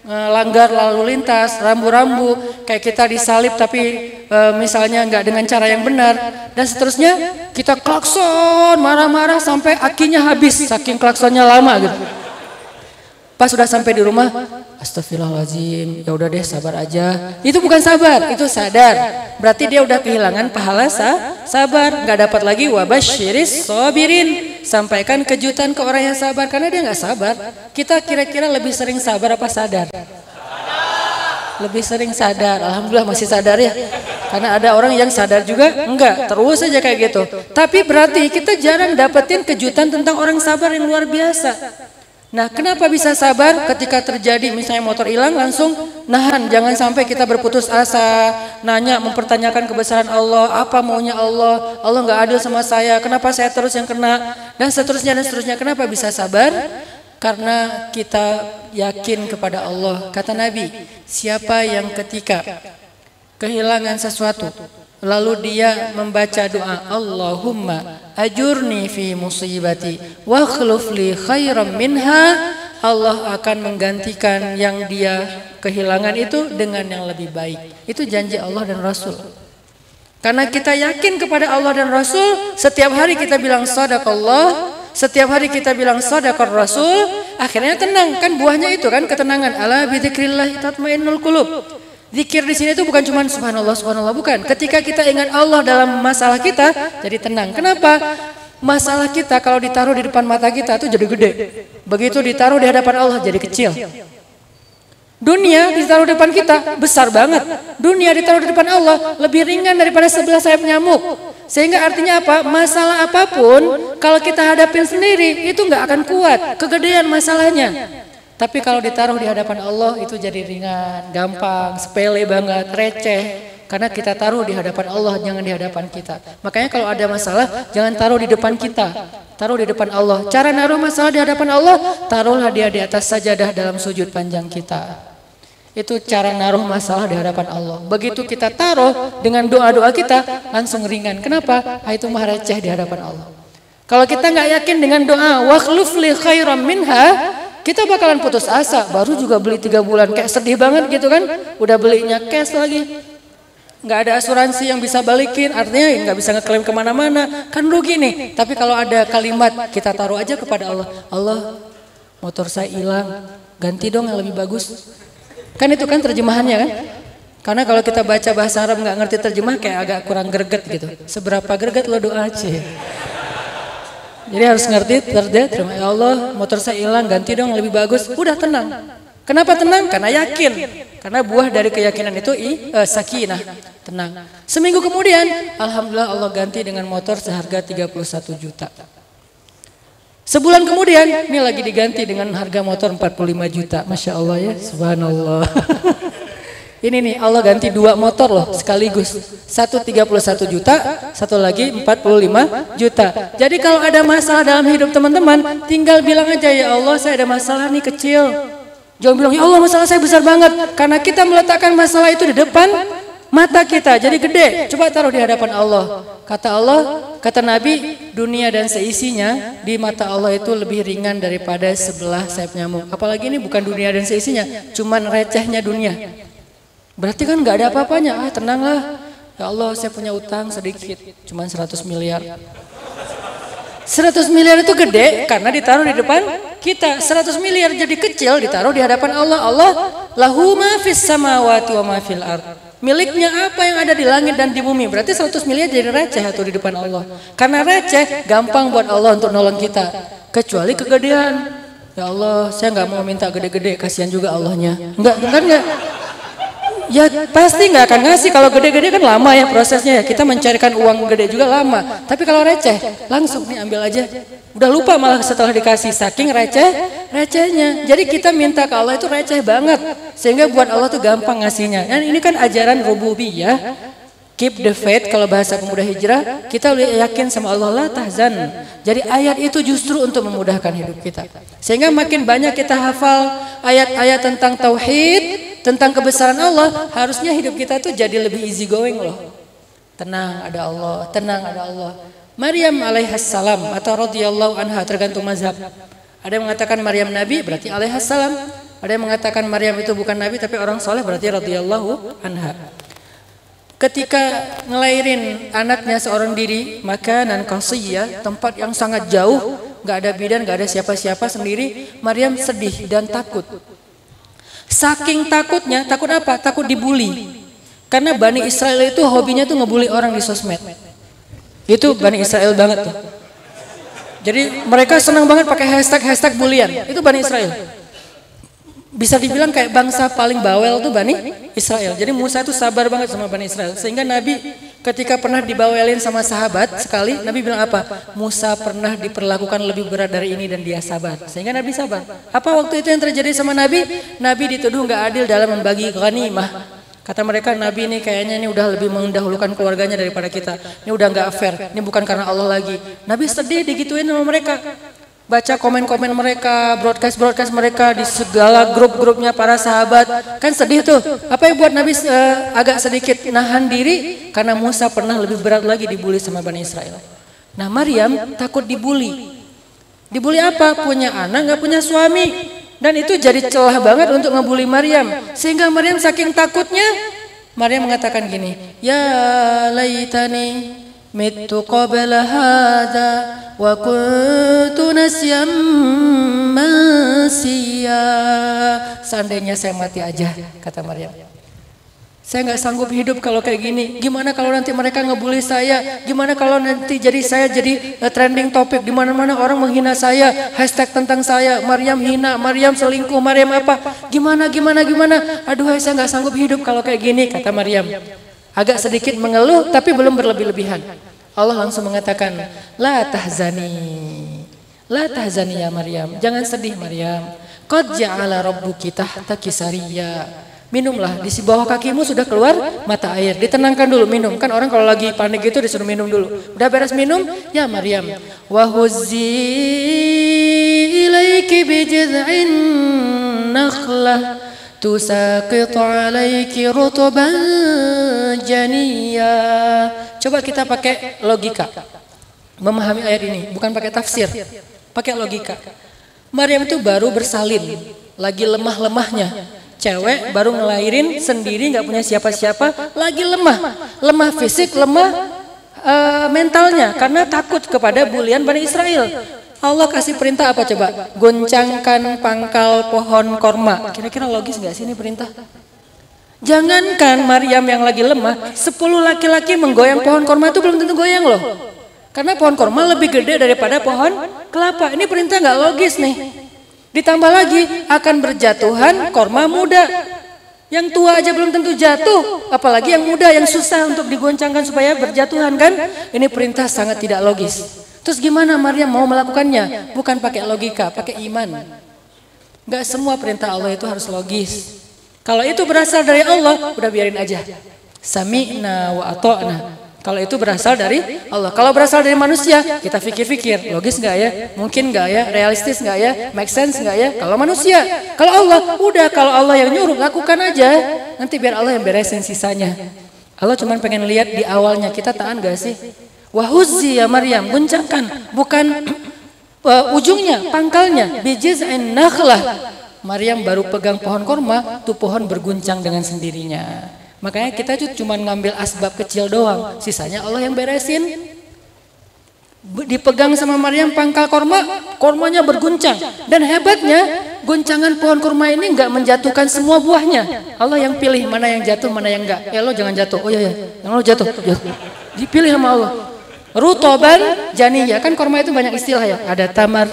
eh, langgar lalu lintas, rambu-rambu, kayak kita disalip tapi e, misalnya enggak dengan cara yang benar dan seterusnya kita klakson marah-marah sampai akinya habis saking klaksonnya lama gitu. Pas sudah sampai di rumah, astagfirullahaladzim, ya udah deh sabar aja. Itu bukan sabar, itu sadar. Berarti dia udah kehilangan pahala sa sabar, nggak dapat lagi wabashiris sobirin. Sampaikan kejutan ke orang yang sabar karena dia nggak sabar. Kita kira-kira lebih sering sabar apa sadar? Lebih sering sadar. Alhamdulillah masih sadar ya. Karena ada orang yang sadar juga enggak, terus aja kayak gitu. Tapi berarti kita jarang dapetin kejutan tentang orang sabar yang luar biasa. Nah, kenapa bisa sabar ketika terjadi misalnya motor hilang langsung nahan, jangan sampai kita berputus asa, nanya mempertanyakan kebesaran Allah, apa maunya Allah, Allah nggak adil sama saya, kenapa saya terus yang kena dan seterusnya dan seterusnya. Kenapa bisa sabar? Karena kita yakin kepada Allah. Kata Nabi, siapa yang ketika kehilangan sesuatu Lalu dia membaca doa Allahumma ajurni fi musibati wa li khairan minha Allah akan menggantikan yang dia kehilangan itu dengan yang lebih baik. Itu janji Allah dan Rasul. Karena kita yakin kepada Allah dan Rasul, setiap hari kita bilang sadaqallah, setiap hari kita bilang sadaqar Rasul, akhirnya tenang. Kan buahnya itu kan ketenangan. Ala bidzikrillah tatmainnul qulub. Zikir di sini itu bukan cuma subhanallah subhanallah bukan. Ketika kita ingat Allah dalam masalah kita jadi tenang. Kenapa? Masalah kita kalau ditaruh di depan mata kita itu jadi gede. Begitu ditaruh di hadapan Allah jadi kecil. Dunia ditaruh di depan kita besar banget. Dunia ditaruh di depan Allah lebih ringan daripada sebelah sayap nyamuk. Sehingga artinya apa? Masalah apa pun kalau kita hadapin sendiri itu nggak akan kuat, kegedean masalahnya. Tapi kalau ditaruh di hadapan Allah itu jadi ringan, gampang, sepele banget, receh. Karena kita taruh di hadapan Allah, jangan di hadapan kita. Makanya kalau ada masalah, jangan taruh di depan kita. Taruh di depan Allah. Cara naruh masalah di hadapan Allah, taruhlah dia di atas sajadah dalam sujud panjang kita. Itu cara naruh masalah di hadapan Allah. Begitu kita taruh dengan doa-doa kita langsung ringan. Kenapa? Ah, itu mah receh di hadapan Allah. Kalau kita nggak yakin dengan doa wakhluf li khairam minha, kita bakalan putus asa. Baru juga beli tiga bulan kayak sedih banget gitu kan? Udah belinya cash lagi. Nggak ada asuransi yang bisa balikin, artinya nggak bisa ngeklaim ke mana-mana. Kan rugi nih. Tapi kalau ada kalimat kita taruh aja kepada Allah. Allah motor saya hilang, ganti dong yang lebih bagus. Kan itu kan terjemahannya kan? Karena kalau kita baca bahasa Arab nggak ngerti terjemah kayak agak kurang greget gitu. Seberapa greget lo doa aja. Jadi harus ngerti terjadi terima ya Allah motor saya hilang ganti dong lebih bagus. Udah tenang. Kenapa tenang? Karena yakin. Karena buah dari keyakinan itu i, uh, sakinah, tenang. Seminggu kemudian, alhamdulillah Allah ganti dengan motor seharga 31 juta. Sebulan kemudian ini lagi diganti dengan harga motor 45 juta. Masya Allah ya, subhanallah. (laughs) ini nih Allah ganti dua motor loh sekaligus. Satu 31 juta, satu lagi 45 juta. Jadi kalau ada masalah dalam hidup teman-teman, tinggal bilang aja ya Allah saya ada masalah nih kecil. Jangan bilang ya Allah masalah saya besar banget. Karena kita meletakkan masalah itu di depan mata kita jadi gede. Coba taruh di hadapan Allah. Kata Allah, kata Nabi, dunia dan seisinya di mata Allah itu lebih ringan daripada sebelah sayap nyamuk. Apalagi ini bukan dunia dan seisinya, cuman recehnya dunia. Berarti kan nggak ada apa-apanya. Ah, tenanglah. Ya Allah, saya punya utang sedikit, cuman 100 miliar. 100 miliar itu gede karena ditaruh di depan kita. 100 miliar jadi kecil ditaruh di hadapan Allah. Allah lahu ma fis samawati wa ma fil ard. Miliknya apa yang ada di langit dan di bumi. Berarti 100 miliar jadi receh atau di depan Allah. Karena receh gampang buat Allah untuk nolong kita. Kecuali kegedean. Ya Allah, saya nggak mau minta gede-gede, kasihan juga Allahnya. Enggak, kan enggak. Ya pasti nggak akan ngasih kalau gede-gede kan lama ya prosesnya ya. Kita mencarikan uang gede juga lama. Tapi kalau receh langsung nih ambil aja. Udah lupa malah setelah dikasih saking receh, recehnya. Jadi kita minta ke Allah itu receh banget. Sehingga buat Allah tuh gampang ngasihnya. Dan ini kan ajaran rububiyah. Keep the faith kalau bahasa pemuda hijrah kita yakin sama Allah lah tahzan. Jadi ayat itu justru untuk memudahkan hidup kita. Sehingga makin banyak kita hafal ayat-ayat tentang tauhid, tentang kebesaran Allah, harusnya hidup kita tuh jadi lebih easy going loh. Tenang ada Allah, tenang ada Allah. Maryam alaihissalam atau radhiyallahu anha tergantung mazhab. Ada yang mengatakan Maryam nabi berarti alaihissalam. Ada yang mengatakan Maryam itu bukan nabi tapi orang soleh berarti radhiyallahu anha. Ketika ngelahirin anaknya seorang diri, maka nan tempat yang sangat jauh, nggak ada bidan, nggak ada siapa-siapa sendiri, Maryam sedih dan takut. Saking takutnya, takut apa? Takut dibully. Karena Bani Israel itu hobinya tuh ngebully orang di sosmed. Itu Bani Israel banget tuh. Jadi mereka senang banget pakai hashtag-hashtag bulian. Itu Bani Israel bisa dibilang kayak bangsa paling bawel tuh Bani Israel. Jadi Musa itu sabar banget sama Bani Israel. Sehingga Nabi ketika pernah dibawelin sama sahabat sekali, Nabi bilang apa? Musa pernah diperlakukan lebih berat dari ini dan dia sabar. Sehingga Nabi sabar. Apa waktu itu yang terjadi sama Nabi? Nabi dituduh nggak adil dalam membagi ghanimah. Kata mereka Nabi ini kayaknya ini udah lebih mendahulukan keluarganya daripada kita. Ini udah nggak fair. Ini bukan karena Allah lagi. Nabi sedih digituin sama mereka baca komen-komen mereka, broadcast-broadcast mereka di segala grup-grupnya para sahabat. Kan sedih tuh. Apa yang buat Nabi uh, agak sedikit nahan diri karena Musa pernah lebih berat lagi dibully sama Bani Israel. Nah Maryam takut dibully. Dibully apa? Punya anak nggak punya suami. Dan itu jadi celah banget untuk ngebully Maryam. Sehingga Maryam saking takutnya, Maryam mengatakan gini, Ya laitani qabla hada wa kuntu nasyan mansiya seandainya saya mati aja kata Maryam. Saya nggak sanggup hidup kalau kayak gini. Gimana kalau nanti mereka ngebully saya? Gimana kalau nanti jadi saya jadi uh, trending topik di mana-mana orang menghina saya. Hashtag tentang saya. Maryam hina Maryam selingkuh Maryam apa? Gimana gimana gimana? Aduh saya nggak sanggup hidup kalau kayak gini kata Maryam agak sedikit mengeluh tapi belum berlebih-lebihan Allah langsung mengatakan, La tahzani. La tahzani ya Maryam. Jangan sedih Maryam. Qad ja'ala rabbuki tahtaki sariya. Minumlah, di bawah kakimu sudah keluar mata air. Ditenangkan dulu minum. Kan orang kalau lagi panik itu disuruh minum dulu. Udah beres minum? Ya Maryam. Wa huzzi ilaiki bijid'in nakhlah tusaqit alaiki rutuban janiyah Coba kita pakai logika. Memahami ayat ini, bukan pakai tafsir. Pakai logika. Maryam itu baru bersalin, lagi lemah-lemahnya. Cewek baru ngelahirin sendiri nggak punya siapa-siapa, lagi lemah. Lemah fisik, lemah uh, mentalnya karena takut kepada bulian Bani Israel. Allah kasih perintah apa coba? Goncangkan pangkal pohon korma. Kira-kira logis nggak sih ini perintah? Jangankan Maryam yang lagi lemah, sepuluh laki-laki menggoyang pohon korma itu belum tentu goyang loh. Karena pohon korma lebih gede daripada pohon kelapa. Ini perintah nggak logis nih. Ditambah lagi akan berjatuhan korma muda. Yang tua aja belum tentu jatuh, apalagi yang muda yang susah untuk digoncangkan supaya berjatuhan kan? Ini perintah sangat tidak logis. Terus gimana Maryam mau melakukannya? Bukan pakai logika, pakai iman. Gak semua perintah Allah itu harus logis. Kalau itu berasal dari Allah, udah biarin aja. Sami'na wa ato'na. Kalau itu berasal dari Allah. Kalau berasal dari manusia, kita pikir-pikir, logis nggak ya? Mungkin nggak ya? Realistis nggak ya? Make sense nggak ya? Kalau manusia, kalau Allah, udah kalau Allah yang nyuruh, lakukan aja. Nanti biar Allah yang beresin sisanya. Allah cuma pengen lihat di awalnya kita tahan gak sih? Wahuzi ya Maryam, guncangkan, bukan uh, (clears throat) ujungnya, pangkalnya, bijiz'in nakhlah Maryam baru pegang pohon korma, tuh pohon berguncang dengan sendirinya. Makanya kita cuma ngambil asbab kecil doang, sisanya Allah yang beresin. Dipegang sama Maryam pangkal korma, kormanya berguncang. Dan hebatnya, guncangan pohon korma ini nggak menjatuhkan semua buahnya. Allah yang pilih mana yang jatuh, mana yang enggak. Ya lo jangan jatuh. Oh iya ya, yang lo jatuh. Dipilih sama Allah. Rutoban, janiyah. Kan korma itu banyak istilah ya. Ada tamar,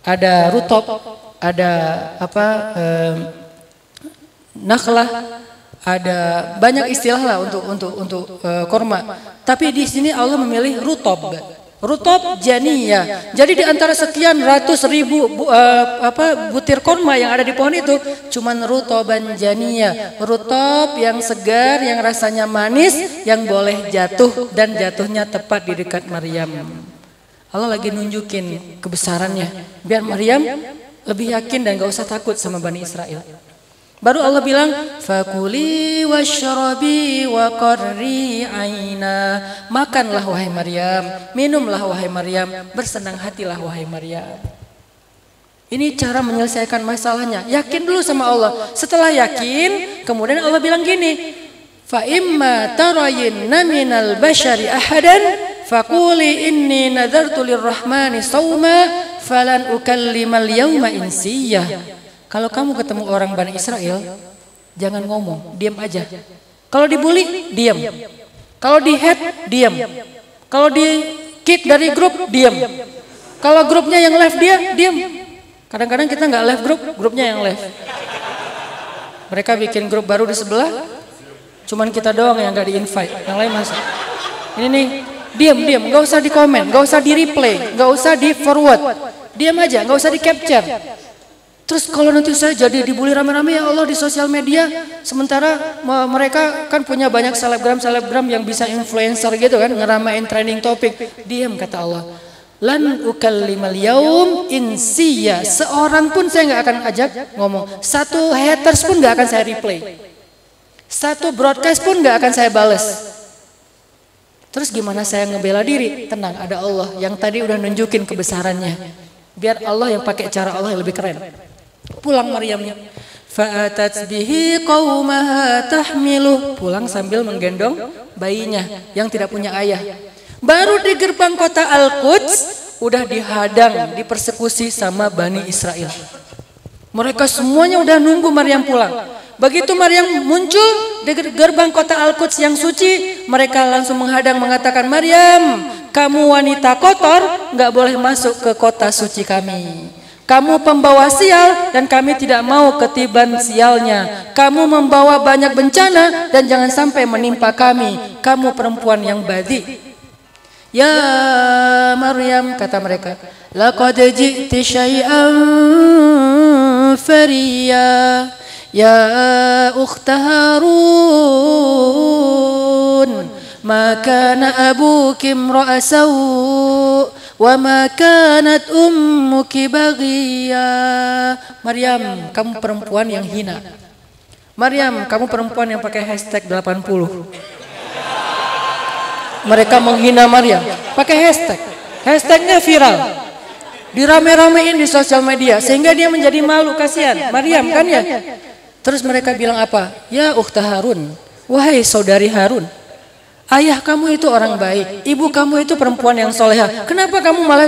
ada rutop, ada apa eh, nakhlah, ada banyak istilah lah untuk untuk untuk uh, korma. Tapi di sini Allah memilih rutob. Rutob janiyah. Jadi di antara sekian ratus ribu bu, uh, apa butir korma yang ada di pohon itu, cuman rutoban janiyah. Rutob yang segar, yang rasanya manis, yang boleh jatuh dan jatuhnya tepat di dekat Maryam. Allah lagi nunjukin kebesarannya. Biar Maryam lebih yakin dan gak usah takut sama Bani Israel. Baru Allah bilang, Fakuli washrabi wa qarri aina. Makanlah wahai Maryam, minumlah wahai Maryam, bersenang hatilah wahai Maryam. Ini cara menyelesaikan masalahnya. Yakin dulu sama Allah. Setelah yakin, kemudian Allah bilang gini, Fa imma tarayinna minal bashari ahadan faquli inni nadartu lirrahmani sawma falan ukallimal yauma insiyah. Kalau kamu ketemu orang Bani Israel, jangan ngomong, diam aja. Kalau dibully, diam. Kalau di head, diam. Kalau di kick dari grup, diam. Kalau grupnya yang left dia, diam. Kadang-kadang kita nggak left grup, grupnya yang left. Mereka bikin grup baru di sebelah, cuman kita doang yang nggak di invite, yang lain masuk. Ini nih, diam diam, nggak usah di komen, nggak usah di replay, nggak usah di forward. Diam aja, nggak usah di capture. Terus kalau nanti saya jadi dibully rame-rame ya Allah di sosial media, sementara mereka kan punya banyak selebgram-selebgram yang bisa influencer gitu kan, ngeramain trending topik. Diam kata Allah. Lan ukallimal yaum insiya. Seorang pun saya nggak akan ajak ngomong. Satu haters pun nggak akan saya replay. Satu broadcast pun nggak akan saya bales. Terus gimana saya ngebela diri? Tenang, ada Allah yang tadi udah nunjukin kebesarannya. Biar Allah yang pakai cara Allah yang lebih keren. Pulang Maryamnya. Fa'atat bihi qaumaha tahmiluh. Pulang sambil menggendong bayinya yang tidak punya ayah. Baru di gerbang kota Al-Quds udah dihadang, dipersekusi sama Bani Israel. Mereka semuanya udah nunggu Maryam pulang. Begitu Maryam muncul di gerbang kota Al-Quds yang suci, mereka langsung menghadang mengatakan, Maryam, kamu wanita kotor, nggak boleh masuk ke kota suci kami. Kamu pembawa sial dan kami tidak mau ketiban sialnya. Kamu membawa banyak bencana dan jangan sampai menimpa kami. Kamu perempuan yang badi. Ya Maryam kata mereka, laqad ji'ti syai'an fariya ya ukhta Harun imra'a wa ma kanat ummuki baghiya Maryam kamu perempuan yang hina. Maryam kamu perempuan yang pakai hashtag 80 mereka menghina Maryam. Pakai hashtag. Hashtagnya viral. Dirame-ramein di sosial media sehingga dia menjadi malu. Kasihan. Maryam kan ya? Terus mereka bilang apa? Ya ukhta Harun. Wahai saudari Harun Ayah kamu itu orang baik, ibu kamu itu perempuan yang soleha. Kenapa kamu malah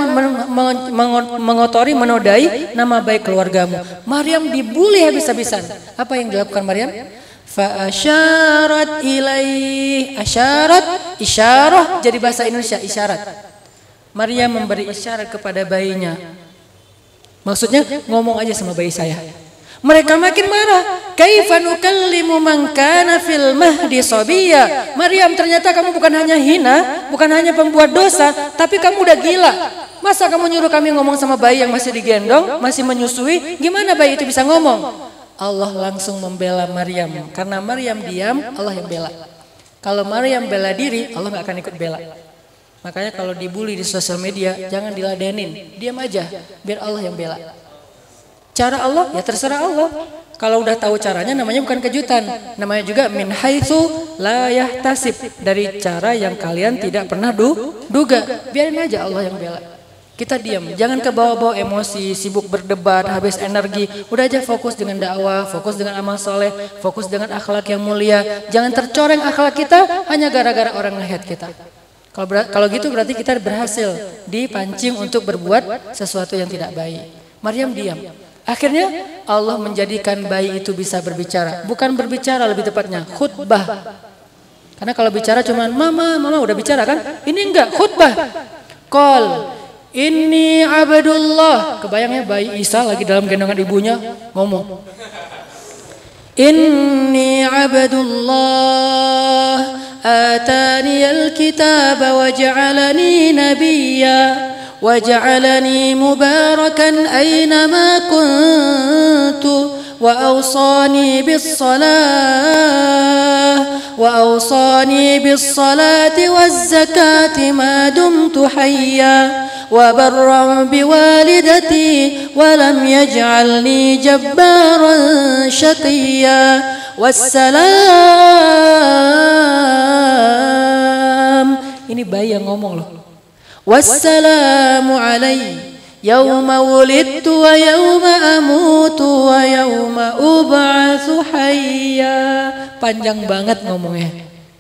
mengotori, menodai nama baik keluargamu? Maryam dibully habis-habisan. Apa yang dilakukan Maryam? Fa asyarat ilaih. Asyarat, isyarah jadi bahasa Indonesia isyarat. Maryam memberi isyarat kepada bayinya. Maksudnya ngomong aja sama bayi saya. Mereka makin marah. Kaifa nukallimu man kana fil mahdi sabiyya? Maryam ternyata kamu bukan hanya hina, bukan hanya pembuat dosa, tapi kamu udah gila. Masa kamu nyuruh kami ngomong sama bayi yang masih digendong, masih menyusui? Gimana bayi itu bisa ngomong? Allah langsung membela Maryam. Karena Maryam diam, Allah yang bela. Kalau Maryam bela diri, Allah nggak akan ikut bela. Makanya kalau dibully di sosial media, jangan diladenin. Diam aja, biar Allah yang bela. Cara Allah ya terserah Allah. Kalau udah tahu caranya namanya bukan kejutan. Namanya juga min haitsu la yahtasib dari cara yang kalian tidak pernah du, duga. Biarin aja Allah yang bela. Kita diam, jangan ke bawah-bawah emosi, sibuk berdebat, habis energi. Udah aja fokus dengan dakwah, fokus dengan amal soleh, fokus dengan akhlak yang mulia. Jangan tercoreng akhlak kita hanya gara-gara orang melihat kita. Kalau kalau gitu berarti kita berhasil dipancing untuk berbuat sesuatu yang tidak baik. Maryam diam. Akhirnya Allah menjadikan bayi itu bisa berbicara. Bukan berbicara lebih tepatnya, khutbah. Karena kalau bicara cuma mama, mama udah bicara kan? Ini enggak, khutbah. Kol, ini abdullah. Kebayangnya bayi Isa lagi dalam gendongan ibunya ngomong. Inni abdullah atani alkitab wa ja'alani nabiyya وجعلني مباركا أينما كنت وأوصاني بالصلاة وأوصاني بالصلاة والزكاة ما دمت حيا وبرا بوالدتي ولم يجعلني جبارا شقيا. والسلام. Ini bayi yang ngomong loh. Yauma wulidtu wa yauma amutu wa yauma ub'atsu hayya. Panjang banget ngomongnya.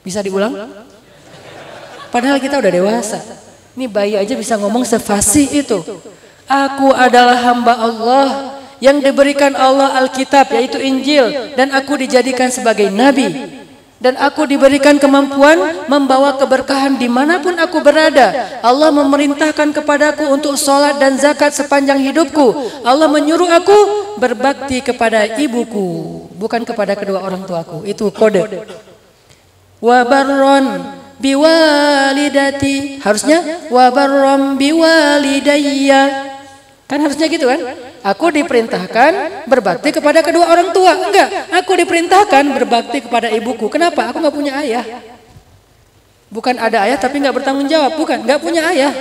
Bisa diulang? Padahal kita udah dewasa. Ini bayi aja bisa ngomong sefasih itu. Aku adalah hamba Allah yang diberikan Allah Alkitab yaitu Injil dan aku dijadikan sebagai nabi dan aku diberikan kemampuan membawa keberkahan di mana pun aku berada. Allah memerintahkan kepadaku untuk sholat dan zakat sepanjang hidupku. Allah menyuruh aku berbakti kepada ibuku, bukan kepada kedua orang tuaku. Itu kode. Wabarron biwalidati. Harusnya wabarron biwalidayya. Kan harusnya gitu kan? Aku diperintahkan berbakti kepada kedua orang tua. Enggak, aku diperintahkan berbakti kepada ibuku. Kenapa? Aku nggak punya ayah. Bukan ada ayah tapi nggak bertanggung jawab. Bukan, nggak punya ayah.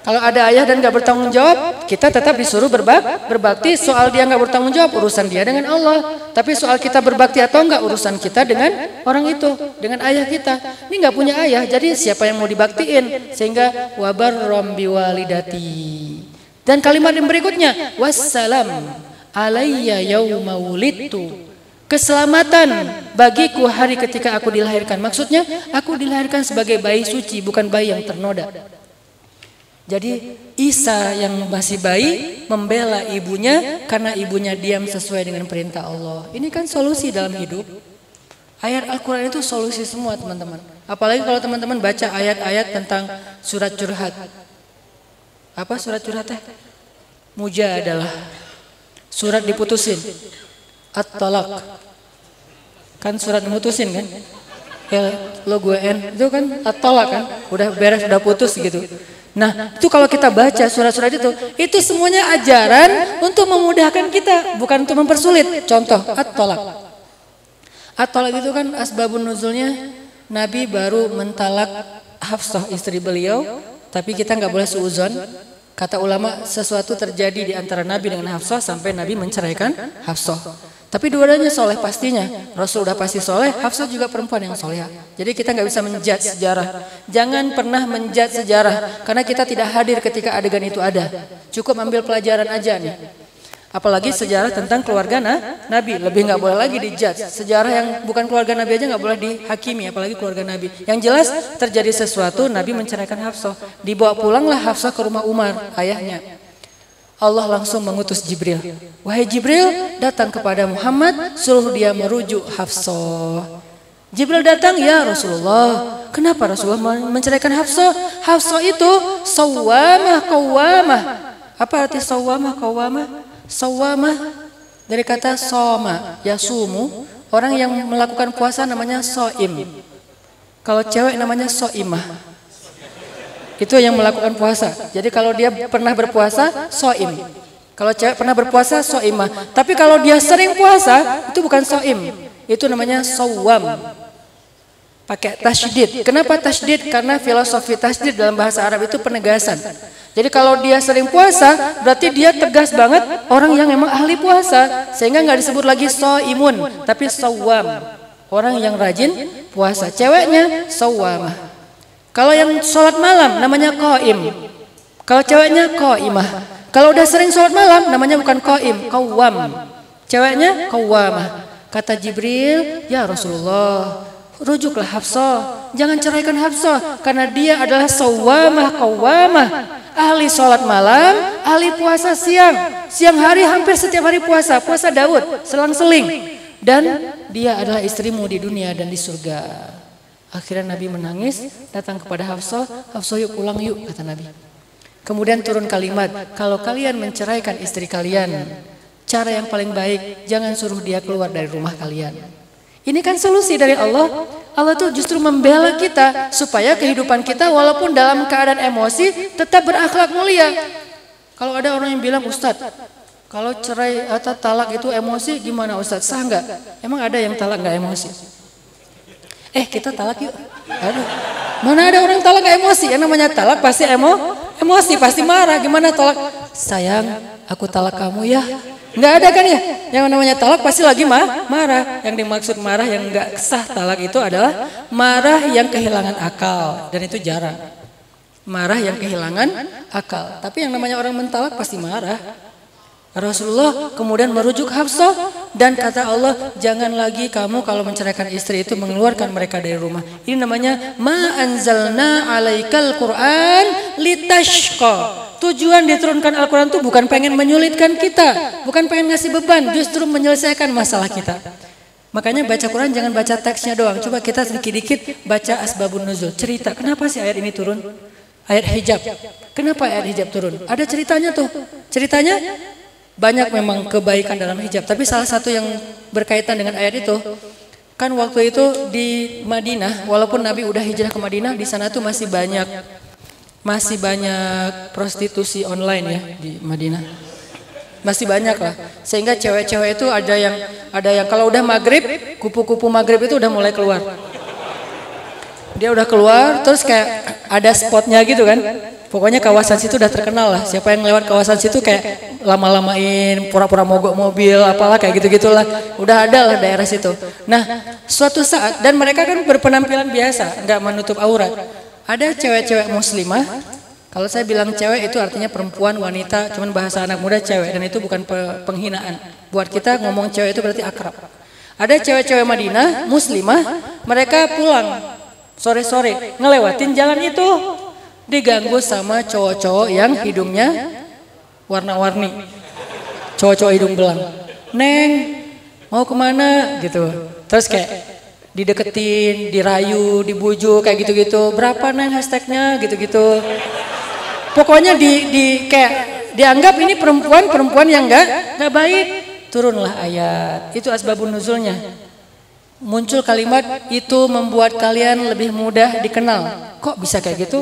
Kalau ada ayah dan nggak bertanggung jawab, kita tetap disuruh berbak, berbakti. Soal dia nggak bertanggung jawab, urusan dia dengan Allah. Tapi soal kita berbakti atau enggak, urusan kita dengan orang itu, dengan ayah kita. Ini nggak punya ayah, jadi siapa yang mau dibaktiin? Sehingga wabar rombi walidati. Dan kalimat yang berikutnya, wassalam alayya yauma wulidtu. Keselamatan bagiku hari ketika aku dilahirkan. Maksudnya, aku dilahirkan sebagai bayi suci, bukan bayi yang ternoda. Jadi Isa yang masih bayi membela ibunya karena ibunya diam sesuai dengan perintah Allah. Ini kan solusi dalam hidup. Ayat Al-Quran itu solusi semua teman-teman. Apalagi kalau teman-teman baca ayat-ayat tentang surat curhat. Apa surat curhatnya? Muja adalah surat diputusin. At-talak. Kan surat diputusin kan? ya lo gue n itu kan tolak kan udah beres udah putus gitu nah itu kalau kita baca surat-surat itu itu semuanya ajaran untuk memudahkan kita bukan untuk mempersulit contoh at-tolak at-tolak itu kan asbabun nuzulnya Nabi baru mentalak Hafsah istri beliau tapi kita nggak boleh suuzon kata ulama sesuatu terjadi di antara Nabi dengan Hafsah sampai Nabi menceraikan Hafsah tapi dua-duanya soleh pastinya. Rasul udah pasti soleh, Hafsah juga perempuan yang soleh. Jadi kita nggak bisa menjat sejarah. Jangan pernah menjat sejarah, karena kita tidak hadir ketika adegan itu ada. Cukup ambil pelajaran aja nih. Apalagi sejarah tentang keluarga nah, Nabi. Lebih nggak boleh lagi dijat. Sejarah yang bukan keluarga Nabi aja nggak boleh dihakimi, apalagi keluarga Nabi. Yang jelas terjadi sesuatu, Nabi menceraikan Hafsah. Dibawa pulanglah Hafsah ke rumah Umar, ayahnya. Allah langsung mengutus Jibril. Wahai Jibril, datang kepada Muhammad, suruh dia merujuk Hafsah. Jibril datang, ya Rasulullah. Kenapa Rasulullah menceraikan Hafsah? Hafsah itu sawamah kawamah. Apa arti sawamah kawamah? Sawamah dari kata soma, yasumu. Orang yang melakukan puasa namanya soim. Kalau cewek namanya soimah. Itu yang melakukan puasa. Jadi kalau dia pernah berpuasa, soim. Kalau cewek pernah berpuasa, soimah. Tapi kalau dia sering puasa, itu bukan soim. Itu namanya sawam. Pakai tasydid. Kenapa tasydid? Karena filosofi tasydid dalam bahasa Arab itu penegasan. Jadi kalau dia sering puasa, berarti dia tegas banget orang yang memang ahli puasa. Sehingga nggak disebut lagi soimun, tapi sawam. Orang yang rajin puasa. Ceweknya sawamah. Kalau yang sholat malam namanya koim. Kalau ceweknya koimah. Kalau udah sering sholat malam namanya bukan koim, kawam. Ceweknya kawamah. Kata Jibril, ya Rasulullah, rujuklah Hafsah. Jangan ceraikan Hafsah karena dia adalah sawamah kawamah. Ahli sholat malam, ahli puasa siang. Siang hari hampir setiap hari puasa, puasa Daud, selang-seling. Dan dia adalah istrimu di dunia dan di surga. Akhirnya Nabi menangis, datang kepada Hafsah, Hafsah yuk pulang yuk, kata Nabi. Kemudian turun kalimat, kalau kalian menceraikan istri kalian, cara yang paling baik, jangan suruh dia keluar dari rumah kalian. Ini kan solusi dari Allah. Allah tuh justru membela kita supaya kehidupan kita walaupun dalam keadaan emosi tetap berakhlak mulia. Kalau ada orang yang bilang Ustadz, kalau cerai atau talak itu emosi gimana Ustadz? Sah nggak? Emang ada yang talak nggak emosi? Eh kita talak yuk. Aduh. Mana ada orang talak gak emosi? Yang namanya talak pasti emo, emosi, pasti marah. Gimana talak? Sayang, aku talak kamu ya. Nggak ada kan ya? Yang namanya talak pasti lagi mah, marah. Yang dimaksud marah yang nggak sah talak itu adalah marah yang kehilangan akal. Dan itu jarang. Marah yang kehilangan akal. Tapi yang namanya orang mentalak pasti marah. Rasulullah kemudian merujuk Hafsah dan kata Allah jangan lagi kamu kalau menceraikan istri itu mengeluarkan mereka dari rumah. Ini namanya ma anzalna alaikal Quran litashqa. Tujuan diturunkan Al-Quran itu bukan pengen menyulitkan kita, bukan pengen ngasih beban, justru menyelesaikan masalah kita. Makanya baca Quran jangan baca teksnya doang. Coba kita sedikit-dikit baca asbabun nuzul. Cerita, kenapa sih ayat ini turun? Ayat hijab. Kenapa ayat hijab turun? Ada ceritanya tuh. Ceritanya banyak memang kebaikan dalam hijab. Tapi salah satu yang berkaitan dengan ayat itu, kan waktu itu di Madinah, walaupun Nabi udah hijrah ke Madinah, di sana tuh masih banyak masih banyak prostitusi online ya di Madinah. Masih banyak lah. Sehingga cewek-cewek itu ada yang ada yang kalau udah maghrib, kupu-kupu maghrib itu udah mulai keluar. Dia udah keluar, terus kayak ada spotnya gitu kan Pokoknya kawasan situ udah terkenal lah. Siapa yang lewat kawasan situ kayak lama-lamain, pura-pura mogok mobil, apalah kayak gitu-gitulah. Udah ada lah daerah situ. Nah, suatu saat dan mereka kan berpenampilan biasa, nggak menutup aurat. Ada cewek-cewek muslimah. Kalau saya bilang cewek itu artinya perempuan, wanita, cuman bahasa anak muda cewek dan itu bukan penghinaan. Buat kita ngomong cewek itu berarti akrab. Ada cewek-cewek Madinah, muslimah, mereka pulang sore-sore ngelewatin jalan itu diganggu sama cowok-cowok yang hidungnya warna-warni. Cowok-cowok hidung belang. Neng, mau ke mana gitu. Terus kayak dideketin, dirayu, dibujuk kayak gitu-gitu. Berapa neng hashtagnya gitu-gitu. Pokoknya di, di kayak dianggap ini perempuan-perempuan yang enggak enggak baik. Turunlah ayat. Itu asbabun nuzulnya. Muncul kalimat itu membuat kalian lebih mudah dikenal. Kok bisa kayak gitu?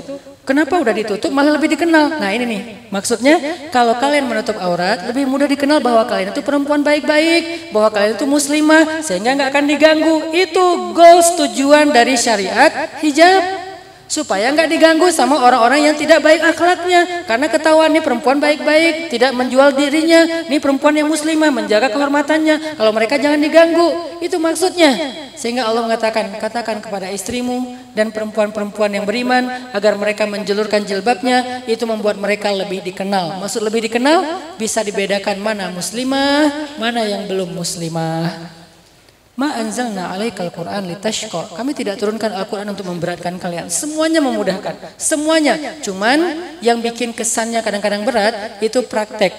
Kenapa udah ditutup malah lebih dikenal? Nah ini nih, maksudnya kalau kalian menutup aurat lebih mudah dikenal bahwa kalian itu perempuan baik-baik, bahwa kalian itu muslimah sehingga nggak akan diganggu. Itu goals tujuan dari syariat hijab supaya nggak diganggu sama orang-orang yang tidak baik akhlaknya. Karena ketahuan nih perempuan baik-baik tidak menjual dirinya. Nih perempuan yang muslimah menjaga kehormatannya. Kalau mereka jangan diganggu. Itu maksudnya. Sehingga Allah mengatakan katakan kepada istrimu dan perempuan-perempuan yang beriman agar mereka menjulurkan jilbabnya. Itu membuat mereka lebih dikenal. Maksud lebih dikenal bisa dibedakan mana muslimah mana yang belum muslimah Ma anzalna alaikal Qur'an litashqa. Kami tidak turunkan Al-Qur'an untuk memberatkan kalian. Semuanya memudahkan. Semuanya. Cuman yang bikin kesannya kadang-kadang berat itu praktek.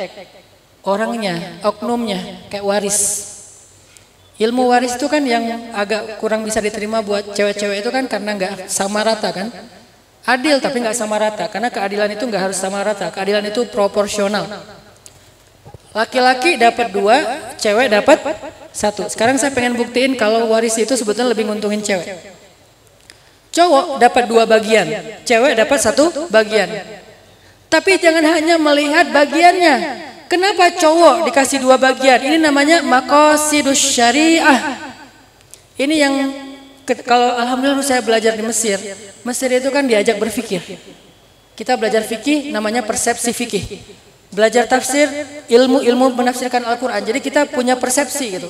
Orangnya, oknumnya kayak waris. Ilmu waris itu kan yang agak kurang bisa diterima buat cewek-cewek itu kan karena nggak sama rata kan. Adil tapi nggak sama rata karena keadilan itu nggak harus sama rata. Keadilan itu proporsional. Laki-laki dapat dua, cewek dapat satu. Sekarang saya pengen buktiin kalau waris itu sebetulnya lebih nguntungin cewek. Cowok dapat dua bagian, cewek dapat satu bagian. Tapi jangan hanya melihat bagiannya. Kenapa cowok dikasih dua bagian? Ini namanya makosidus syariah. Ini yang kalau alhamdulillah saya belajar di Mesir. Mesir itu kan diajak berpikir. Kita belajar fikih namanya persepsi fikih belajar tafsir, ilmu-ilmu menafsirkan Al-Quran. Jadi kita punya persepsi gitu.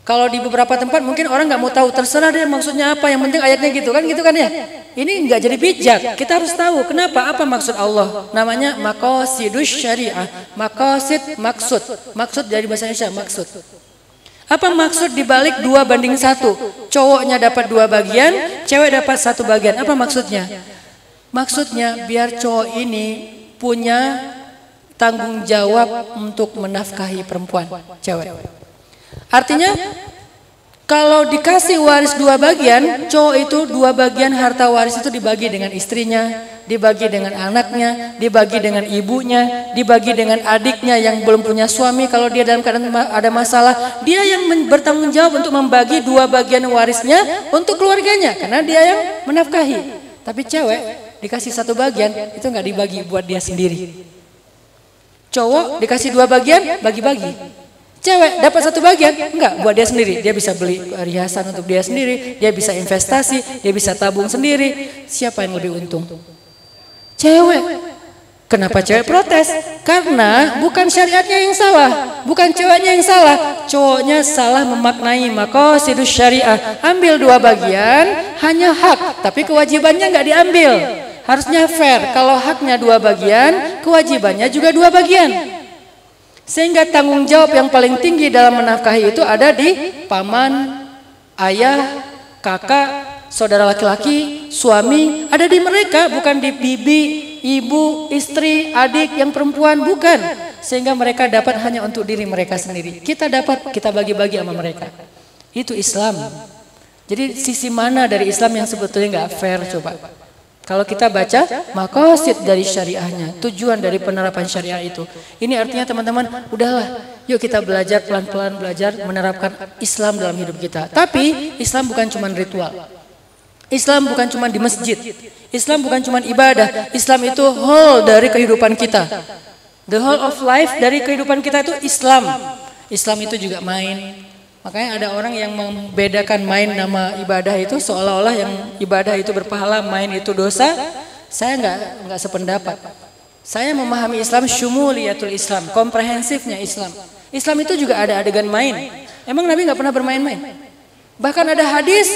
Kalau di beberapa tempat mungkin orang nggak mau tahu, terserah deh maksudnya apa, yang penting ayatnya gitu kan, gitu kan ya. Ini nggak jadi bijak, kita harus tahu kenapa, apa maksud Allah. Namanya makosidus syariah, makosid maksud, maksud dari bahasa Indonesia maksud. Apa maksud dibalik dua banding satu? Cowoknya dapat dua bagian, cewek dapat satu bagian. Apa maksudnya? Maksudnya biar cowok ini punya tanggung jawab untuk menafkahi perempuan cewek. Artinya kalau dikasih waris dua bagian, cowok itu dua bagian harta waris itu dibagi dengan istrinya, dibagi dengan anaknya, dibagi dengan ibunya, dibagi dengan adiknya yang belum punya suami. Kalau dia dalam keadaan ada masalah, dia yang bertanggung jawab untuk membagi dua bagian warisnya untuk keluarganya, karena dia yang menafkahi. Tapi cewek dikasih satu bagian itu nggak dibagi buat dia sendiri. Cowok dikasih dua bagian, bagi-bagi. Cewek dapat satu bagian, enggak, buat dia sendiri. Dia bisa beli perhiasan untuk dia sendiri, dia bisa investasi, dia bisa tabung sendiri. Siapa yang lebih untung? Cewek. Kenapa cewek protes? Karena bukan syariatnya yang salah, bukan ceweknya yang salah, cowoknya salah memaknai makosidus syariah. Ambil dua bagian, hanya hak, tapi kewajibannya nggak diambil. Harusnya fair. Kalau haknya dua bagian, kewajibannya juga dua bagian. Sehingga tanggung jawab yang paling tinggi dalam menafkahi itu ada di paman, ayah, kakak, saudara laki-laki, suami, ada di mereka, bukan di bibi, ibu, istri, adik yang perempuan, bukan. Sehingga mereka dapat hanya untuk diri mereka sendiri. Kita dapat, kita bagi-bagi sama mereka. Itu Islam. Jadi sisi mana dari Islam yang sebetulnya nggak fair coba? Kalau kita baca makosid dari syariahnya, tujuan dari penerapan syariah itu. Ini artinya teman-teman, udahlah, yuk kita belajar pelan-pelan belajar menerapkan Islam dalam hidup kita. Tapi Islam bukan cuma ritual. Islam bukan cuma di masjid. Islam bukan cuma ibadah. Islam itu whole dari kehidupan kita. The whole of life dari kehidupan kita itu Islam. Islam itu juga main, Makanya ada orang yang membedakan main nama ibadah itu seolah-olah yang ibadah itu berpahala, main itu dosa. Saya nggak nggak sependapat. Saya memahami Islam syumuliyatul Islam, komprehensifnya Islam. Islam itu juga ada adegan main. Emang Nabi nggak pernah bermain-main? Bahkan ada hadis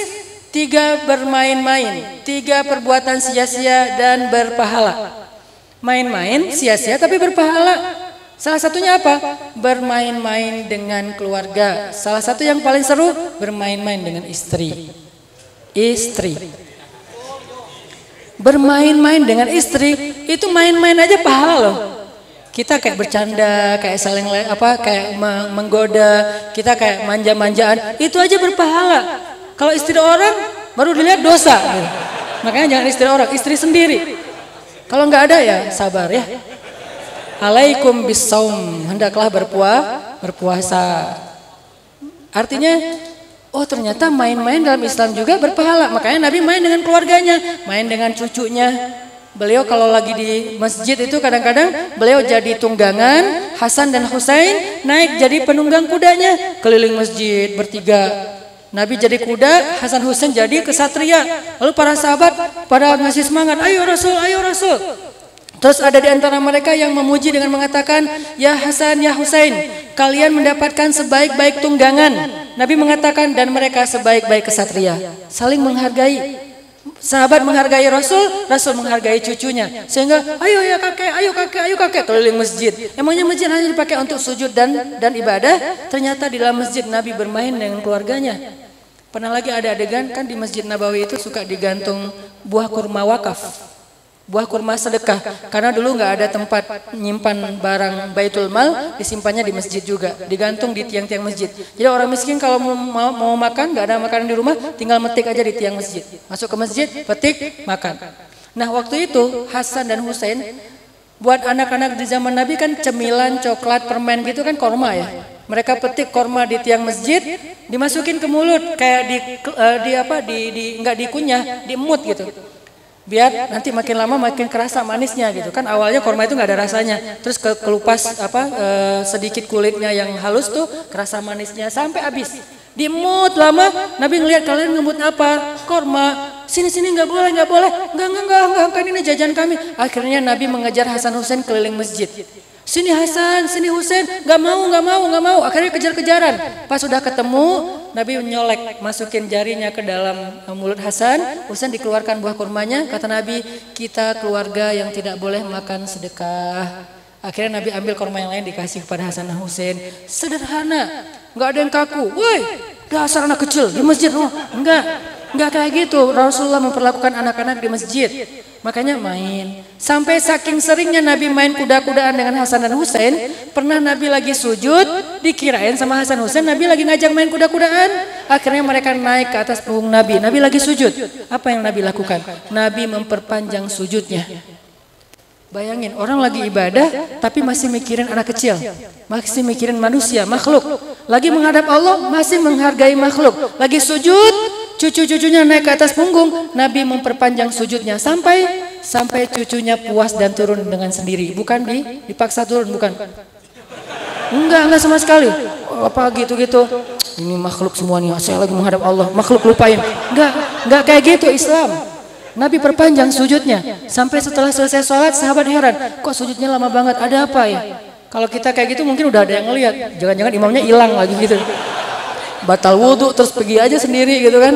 tiga bermain-main, tiga perbuatan sia-sia dan berpahala. Main-main sia-sia tapi berpahala. Salah satunya apa? Bermain-main dengan keluarga. Salah satu yang paling seru bermain-main dengan istri. Istri. Bermain-main dengan istri itu main-main aja pahala loh. Kita kayak bercanda, kayak saling apa, kayak menggoda, kita kayak manja-manjaan, itu aja berpahala. Kalau istri orang baru dilihat dosa. Makanya jangan istri orang, istri sendiri. Kalau nggak ada ya sabar ya alaikum bisaum hendaklah berpuah berpuasa artinya Oh ternyata main-main dalam Islam juga berpahala. Makanya Nabi main dengan keluarganya, main dengan cucunya. Beliau kalau lagi di masjid itu kadang-kadang beliau jadi tunggangan, Hasan dan Husain naik jadi penunggang kudanya keliling masjid bertiga. Nabi jadi kuda, Hasan Husain jadi kesatria. Lalu para sahabat pada ngasih semangat, ayo Rasul, ayo Rasul. Terus ada di antara mereka yang memuji dengan mengatakan, Ya Hasan, Ya Husain, kalian mendapatkan sebaik-baik tunggangan. Nabi mengatakan, dan mereka sebaik-baik kesatria. Saling menghargai. Sahabat menghargai Rasul, Rasul menghargai cucunya. Sehingga, ayo ya kakek, ayo kakek, ayo kakek, keliling masjid. Emangnya masjid hanya dipakai untuk sujud dan dan ibadah? Ternyata di dalam masjid Nabi bermain dengan keluarganya. Pernah lagi ada adegan kan di Masjid Nabawi itu suka digantung buah kurma wakaf buah kurma sedekah. Karena dulu nggak ada tempat nyimpan barang baitul mal disimpannya di masjid juga. Digantung di tiang-tiang masjid. Jadi orang miskin kalau mau, mau, makan nggak ada makanan di rumah tinggal metik aja di tiang masjid. Masuk ke masjid petik makan. Nah waktu itu Hasan dan Husain buat anak-anak di zaman Nabi kan cemilan coklat permen gitu kan korma ya. Mereka petik korma di tiang masjid dimasukin ke mulut kayak di, uh, di apa di, di nggak dikunyah diemut gitu biar nanti makin lama makin kerasa manisnya gitu. Kan awalnya korma itu nggak ada rasanya. Terus ke kelupas apa e, sedikit kulitnya yang halus tuh kerasa manisnya sampai habis. Dimut lama Nabi ngelihat kalian ngemut apa? Korma sini sini nggak boleh nggak boleh. Nggak nggak nggak nggak kan ini jajan kami. Akhirnya Nabi mengejar Hasan Husain keliling masjid. Sini Hasan, sini Husain, nggak mau, nggak mau, nggak mau. Akhirnya kejar-kejaran. Pas sudah ketemu, Nabi menyolek, masukin jarinya ke dalam mulut Hasan. Husain dikeluarkan buah kurmanya. Kata Nabi, kita keluarga yang tidak boleh makan sedekah. Akhirnya Nabi ambil kurma yang lain dikasih kepada Hasan dan Husain. Sederhana, nggak ada yang kaku. Woi, dasar anak kecil di masjid. Oh, enggak, enggak kayak gitu. Rasulullah memperlakukan anak-anak di masjid. Makanya main. Sampai saking seringnya Nabi main kuda-kudaan dengan Hasan dan Husain, pernah Nabi lagi sujud, dikirain sama Hasan Husain, Nabi lagi ngajak main kuda-kudaan. Akhirnya mereka naik ke atas punggung Nabi. Nabi lagi sujud. Apa yang Nabi lakukan? Nabi memperpanjang sujudnya. Bayangin orang lagi ibadah tapi masih mikirin anak kecil. Masih mikirin manusia, makhluk. Lagi menghadap Allah masih menghargai makhluk. Lagi sujud Cucu-cucunya naik ke atas punggung, Nabi memperpanjang sujudnya sampai sampai cucunya puas dan turun dengan sendiri, bukan di dipaksa turun, bukan. Enggak, enggak sama sekali. Apa gitu-gitu. Ini makhluk semua nih, saya lagi menghadap Allah, makhluk lupain. Enggak, enggak kayak gitu Islam. Nabi perpanjang sujudnya sampai setelah selesai sholat sahabat heran, kok sujudnya lama banget? Ada apa ya? Kalau kita kayak gitu mungkin udah ada yang ngelihat, jangan-jangan imamnya hilang lagi gitu. Batal wudhu terus pergi aja sendiri gitu kan.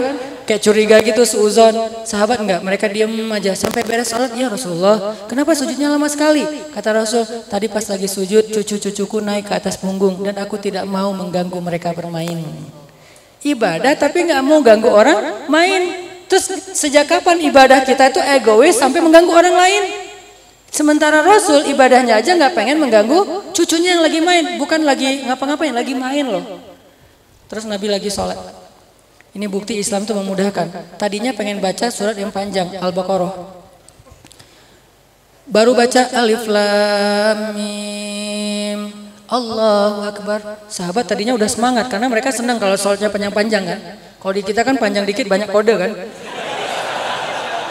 Kayak curiga gitu seuzon. Sahabat enggak mereka diam aja. Sampai beres salat ya Rasulullah kenapa sujudnya lama sekali? Kata Rasul tadi pas lagi sujud cucu-cucuku naik ke atas punggung dan aku tidak mau mengganggu mereka bermain. Ibadah tapi nggak mau ganggu orang main terus sejak kapan ibadah kita itu egois sampai mengganggu orang lain Sementara Rasul ibadahnya aja nggak pengen mengganggu cucunya yang lagi main, bukan lagi ngapa-ngapain, lagi main loh. Terus Nabi lagi sholat. Ini bukti Islam itu memudahkan. Tadinya pengen baca surat yang panjang, Al-Baqarah. Baru baca Alif Lam Mim. Allahu Akbar. Sahabat tadinya udah semangat karena mereka senang kalau sholatnya panjang-panjang kan. Kalau di kita kan panjang dikit banyak kode kan.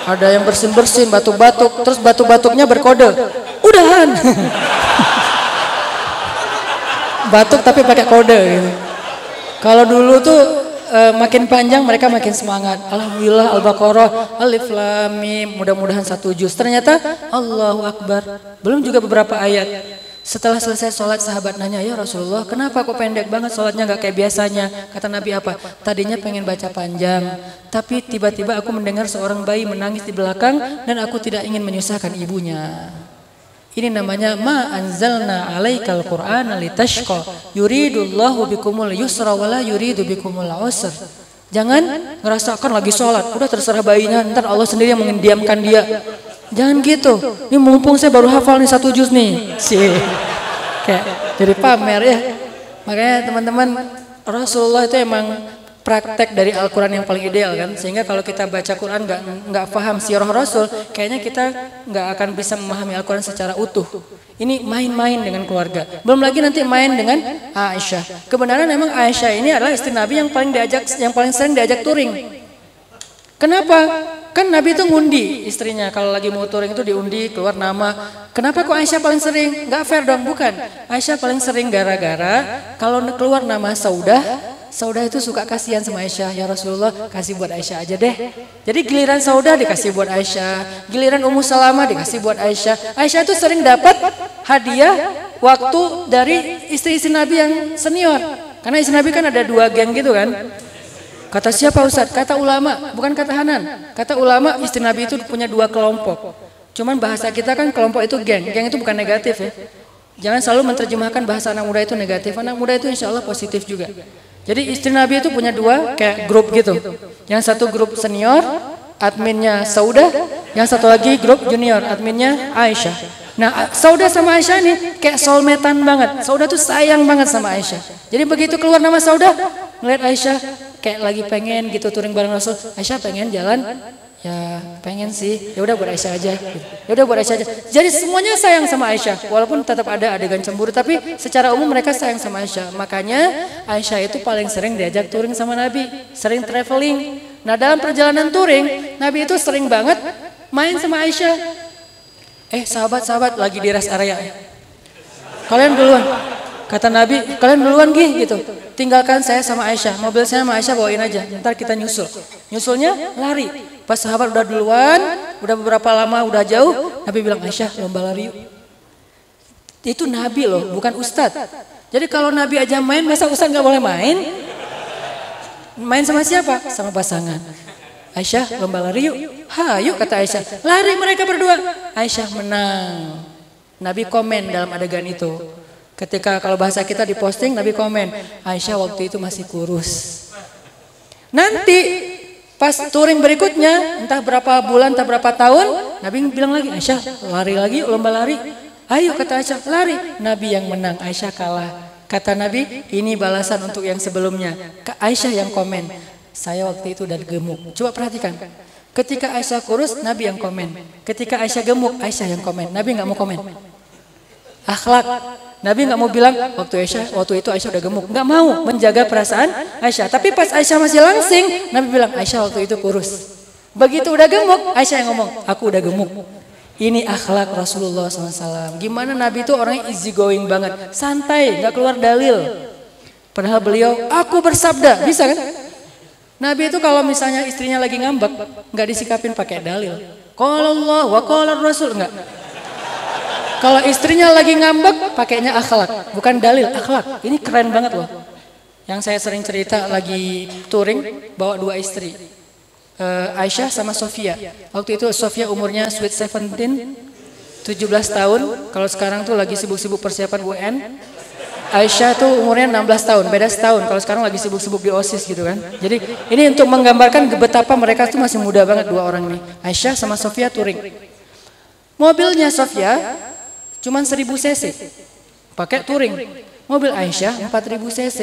Ada yang bersin-bersin, batuk-batuk, terus batuk-batuknya berkode. Udahan. (laughs) Batuk tapi pakai kode gitu. Kalau dulu tuh e, makin panjang mereka makin semangat. Alhamdulillah Al-Baqarah, Alif Lam Mim, mudah-mudahan satu juz. Ternyata Allahu Akbar. Belum juga beberapa ayat. Setelah selesai sholat sahabat nanya, ya Rasulullah kenapa kok pendek banget sholatnya gak kayak biasanya? Kata Nabi apa? Tadinya pengen baca panjang, tapi tiba-tiba aku mendengar seorang bayi menangis di belakang dan aku tidak ingin menyusahkan ibunya. Ini namanya ma anzalna alaikal qur'ana litashqa. Yuridullahu bikumul yusra wala yuridu bikumul usr. Jangan ngerasakan lagi sholat, udah terserah bayinya, ntar Allah sendiri yang mendiamkan dia. Jangan gitu. Ini mumpung saya baru hafal nih satu juz nih. Sih. Kayak jadi pamer ya. Makanya teman-teman Rasulullah itu emang praktek dari Al-Quran yang paling ideal kan sehingga kalau kita baca Quran nggak nggak paham sirah Rasul kayaknya kita nggak akan bisa memahami Al-Quran secara utuh ini main-main dengan keluarga belum lagi nanti main dengan Aisyah kebenaran memang Aisyah ini adalah istri Nabi yang paling diajak yang paling sering diajak touring kenapa kan Nabi itu ngundi istrinya kalau lagi mau touring itu diundi keluar nama kenapa kok Aisyah paling sering nggak fair dong bukan Aisyah paling sering gara-gara kalau keluar nama Saudah Saudah itu suka kasihan sama Aisyah, ya Rasulullah kasih buat Aisyah aja deh. Jadi giliran Saudah dikasih buat Aisyah, giliran Ummu Salamah dikasih buat Aisyah. Aisyah itu sering dapat hadiah waktu dari istri-istri Nabi yang senior. Karena istri Nabi kan ada dua geng gitu kan. Kata siapa Ustaz? Kata ulama, bukan kata Hanan. Kata ulama istri Nabi itu punya dua kelompok. Cuman bahasa kita kan kelompok itu geng. Geng itu bukan negatif ya. Jangan selalu menerjemahkan bahasa anak muda itu negatif. Anak muda itu insya Allah positif juga. Jadi istri Nabi itu punya dua kayak grup gitu. Yang satu grup senior, adminnya Sauda, yang satu lagi grup junior, adminnya Aisyah. Nah, Sauda sama Aisyah ini kayak soulmatean banget. Sauda tuh sayang banget sama Aisyah. Jadi begitu keluar nama Sauda, ngeliat Aisyah kayak lagi pengen gitu touring bareng Rasul. Aisyah pengen jalan ya pengen sih ya udah buat Aisyah aja ya udah buat Aisyah aja jadi semuanya sayang sama Aisyah walaupun tetap ada adegan cemburu tapi secara umum mereka sayang sama Aisyah makanya Aisyah itu paling sering diajak touring sama Nabi sering traveling nah dalam perjalanan touring Nabi itu sering banget main sama Aisyah. Eh sahabat-sahabat lagi di rest area. Kalian duluan. Kata Nabi kalian duluan gih gitu. Tinggalkan saya sama Aisyah. Mobil saya sama Aisyah bawain aja. Ntar kita nyusul. Nyusulnya lari. Pas sahabat udah duluan, udah beberapa lama, udah jauh, Nabi bilang Aisyah lomba lari yuk. Itu Nabi loh, bukan Ustadz. Jadi kalau Nabi aja main, masa Ustadz nggak boleh main? Main sama siapa? Sama pasangan. Aisyah lomba lari yuk. yuk kata Aisyah. Lari mereka berdua. Aisyah menang. Nabi komen dalam adegan itu. Ketika kalau bahasa kita diposting, Nabi komen. Aisyah waktu itu masih kurus. Nanti Pas touring berikutnya, entah berapa bulan, entah berapa tahun, Nabi bilang lagi, Aisyah lari lagi, lomba lari. Ayo kata Aisyah, lari. Nabi yang menang, Aisyah kalah. Kata Nabi, ini balasan untuk yang sebelumnya. Aisyah yang komen, saya waktu itu udah gemuk. Coba perhatikan. Ketika Aisyah kurus, Nabi yang komen. Ketika Aisyah gemuk, Aisyah yang komen. Nabi nggak mau komen. Akhlak. Nabi nggak mau bilang waktu Aisyah waktu itu Aisyah udah gemuk, nggak mau menjaga perasaan Aisyah. Tapi pas Aisyah masih langsing, Nabi bilang Aisyah waktu itu kurus. Begitu udah gemuk, Aisyah yang ngomong, aku udah gemuk. Ini akhlak Rasulullah SAW. Gimana Nabi itu orangnya easy going banget, santai, nggak keluar dalil. Padahal beliau, aku bersabda, bisa kan? Nabi itu kalau misalnya istrinya lagi ngambek, nggak disikapin pakai dalil. Kalau Allah, wa kalau Rasul, enggak. Kalau istrinya lagi ngambek, pakainya akhlak, bukan dalil, akhlak. Ini keren banget loh. Yang saya sering cerita lagi touring, bawa dua istri. Uh, Aisyah sama Sofia. Waktu itu Sofia umurnya sweet 17, 17 tahun. Kalau sekarang tuh lagi sibuk-sibuk persiapan UN. Aisyah tuh umurnya 16 tahun, beda setahun. Kalau sekarang lagi sibuk-sibuk di OSIS gitu kan. Jadi ini untuk menggambarkan betapa mereka tuh masih muda banget dua orang ini. Aisyah sama Sofia touring. Mobilnya Sofia Cuman 1000 cc. Pakai touring. Mobil Aisyah 4000 cc.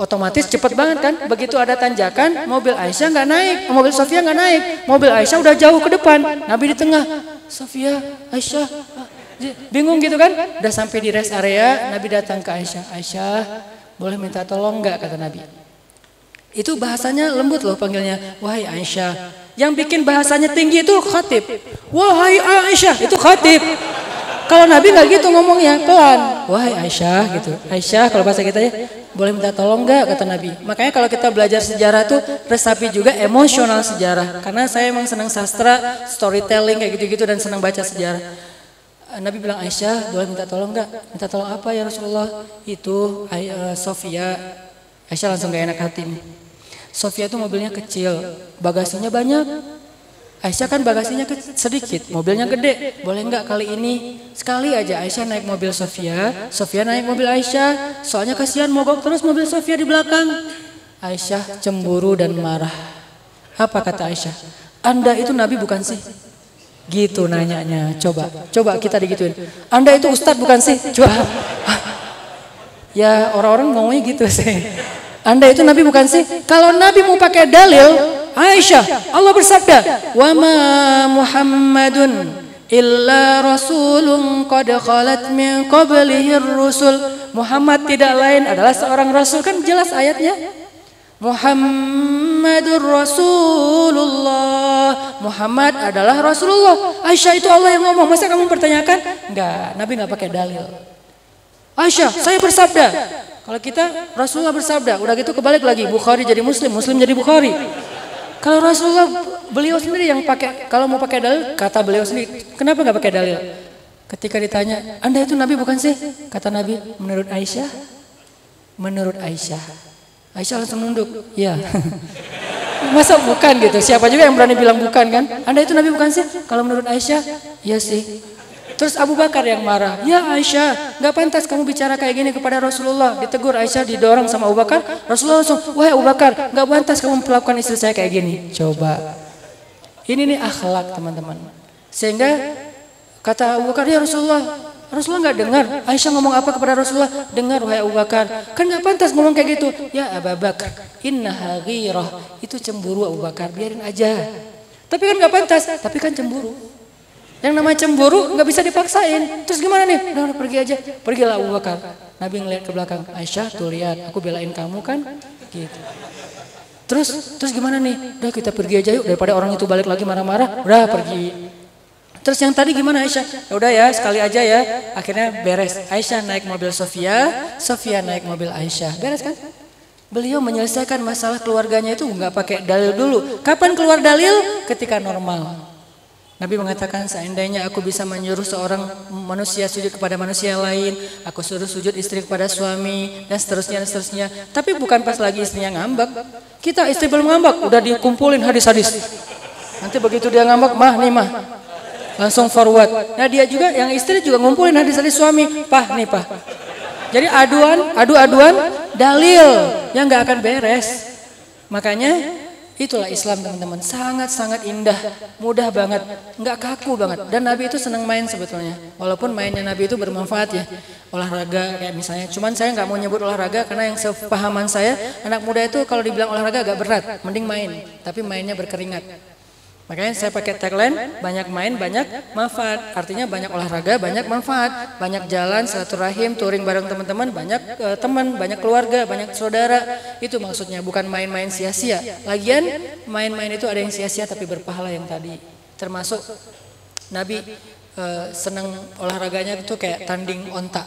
Otomatis cepet banget kan? Begitu ada tanjakan, mobil Aisyah nggak naik, mobil Sofia nggak naik, mobil Aisyah udah jauh ke depan, Nabi di tengah. Sofia, Aisyah, bingung gitu kan? Udah sampai di rest area, Nabi datang ke Aisyah. Aisyah, boleh minta tolong nggak kata Nabi? Itu bahasanya lembut loh panggilnya. Wahai Aisyah. Yang bikin bahasanya tinggi itu khatib. Wahai Aisyah, itu khatib. Kalau Nabi nggak gitu ngomongnya, pelan. Wahai Aisyah gitu. Aisyah kalau bahasa kita ya, boleh minta tolong nggak kata Nabi. Makanya kalau kita belajar sejarah tuh resapi juga emosional sejarah. Karena saya emang senang sastra, storytelling kayak gitu-gitu dan senang baca sejarah. Nabi bilang Aisyah, boleh minta tolong nggak? Minta tolong apa ya Rasulullah? Itu uh, Sofia. Aisyah langsung gak enak hati nih. Sofia itu mobilnya kecil, bagasinya banyak. Aisyah kan bagasinya sedikit, mobilnya gede. Boleh nggak kali ini sekali aja Aisyah naik mobil Sofia, Sofia naik mobil Aisyah. Soalnya kasihan mogok terus mobil Sofia di belakang. Aisyah cemburu dan marah. Apa kata Aisyah? Anda itu Nabi bukan sih? Gitu nanyanya. Coba, coba kita digituin. Anda itu Ustadz bukan sih? Coba. Ya orang-orang ngomongnya gitu sih. Anda itu Nabi bukan sih? Kalau Nabi mau pakai dalil, Aisyah, Allah bersabda, "Wa ma Muhammadun illa rasulun qad khalat min qablihi rusul." Muhammad tidak lain adalah seorang rasul kan jelas ayatnya. Muhammadur Rasulullah. Muhammad adalah Rasulullah. Aisyah itu Allah yang ngomong. Masa kamu pertanyakan? Enggak, Nabi enggak pakai dalil. Aisyah, saya bersabda. Kalau kita Rasulullah bersabda, udah gitu kebalik lagi Bukhari jadi Muslim, Muslim jadi Bukhari. Kalau Rasulullah beliau sendiri yang pakai, kalau mau pakai dalil, kata beliau sendiri, kenapa nggak pakai dalil? Ketika ditanya, Anda itu Nabi bukan sih? Kata Nabi, menurut Aisyah, menurut Aisyah. Aisyah langsung nunduk, ya. (laughs) Masa bukan gitu? Siapa juga yang berani bilang bukan kan? Anda itu Nabi bukan sih? Kalau menurut Aisyah, ya sih. Terus Abu Bakar yang marah, ya Aisyah, nggak pantas kamu bicara kayak gini kepada Rasulullah. Ditegur Aisyah, didorong sama Abu Bakar. Rasulullah langsung, wahai Abu Bakar, nggak pantas kamu melakukan istri saya kayak gini. Coba, ini nih akhlak teman-teman. Sehingga kata Abu Bakar, ya Rasulullah, Rasulullah nggak dengar. Aisyah ngomong apa kepada Rasulullah? Dengar wahai Abu Bakar. Kan nggak pantas ngomong kayak gitu. Ya Abu Bakar, inna ghirah. Itu cemburu Abu Bakar, biarin aja. Tapi kan nggak pantas, tapi kan cemburu. Yang namanya cemburu nggak bisa dipaksain. Terus gimana nih? Udah, udah pergi aja. Pergilah Abu Bakar. Nabi ngeliat ke belakang. Aisyah tuh lihat, aku belain kamu kan? Gitu. Terus, terus gimana nih? Udah kita pergi aja yuk daripada orang itu balik lagi marah-marah. Udah pergi. Terus yang tadi gimana Aisyah? Ya udah ya sekali aja ya. Akhirnya beres. Aisyah naik mobil Sofia, Sofia naik mobil Aisyah. Beres kan? Beliau menyelesaikan masalah keluarganya itu nggak pakai dalil dulu. Kapan keluar dalil? Ketika normal. Nabi mengatakan seandainya aku bisa menyuruh seorang manusia sujud kepada manusia lain, aku suruh sujud istri kepada suami dan seterusnya dan seterusnya. Tapi bukan pas lagi istrinya ngambek. Kita istri belum ngambek, udah dikumpulin hadis-hadis. Nanti begitu dia ngambek, mah nih mah. Langsung forward. Nah dia juga yang istri juga ngumpulin hadis-hadis suami, pah nih pah. Jadi aduan, adu-aduan, dalil yang nggak akan beres. Makanya Itulah Islam teman-teman, sangat-sangat indah, mudah banget, nggak kaku banget. Dan Nabi itu senang main sebetulnya, walaupun mainnya Nabi itu bermanfaat ya, olahraga kayak misalnya. Cuman saya nggak mau nyebut olahraga karena yang sepahaman saya, anak muda itu kalau dibilang olahraga agak berat, mending main, tapi mainnya berkeringat. Makanya saya pakai tagline banyak main banyak manfaat. Artinya banyak olahraga banyak manfaat. Banyak jalan silaturahim touring bareng teman-teman banyak uh, teman banyak keluarga banyak saudara. Itu maksudnya bukan main-main sia-sia. Lagian main-main itu ada yang sia-sia tapi berpahala yang tadi. Termasuk Nabi uh, senang olahraganya itu kayak tanding onta.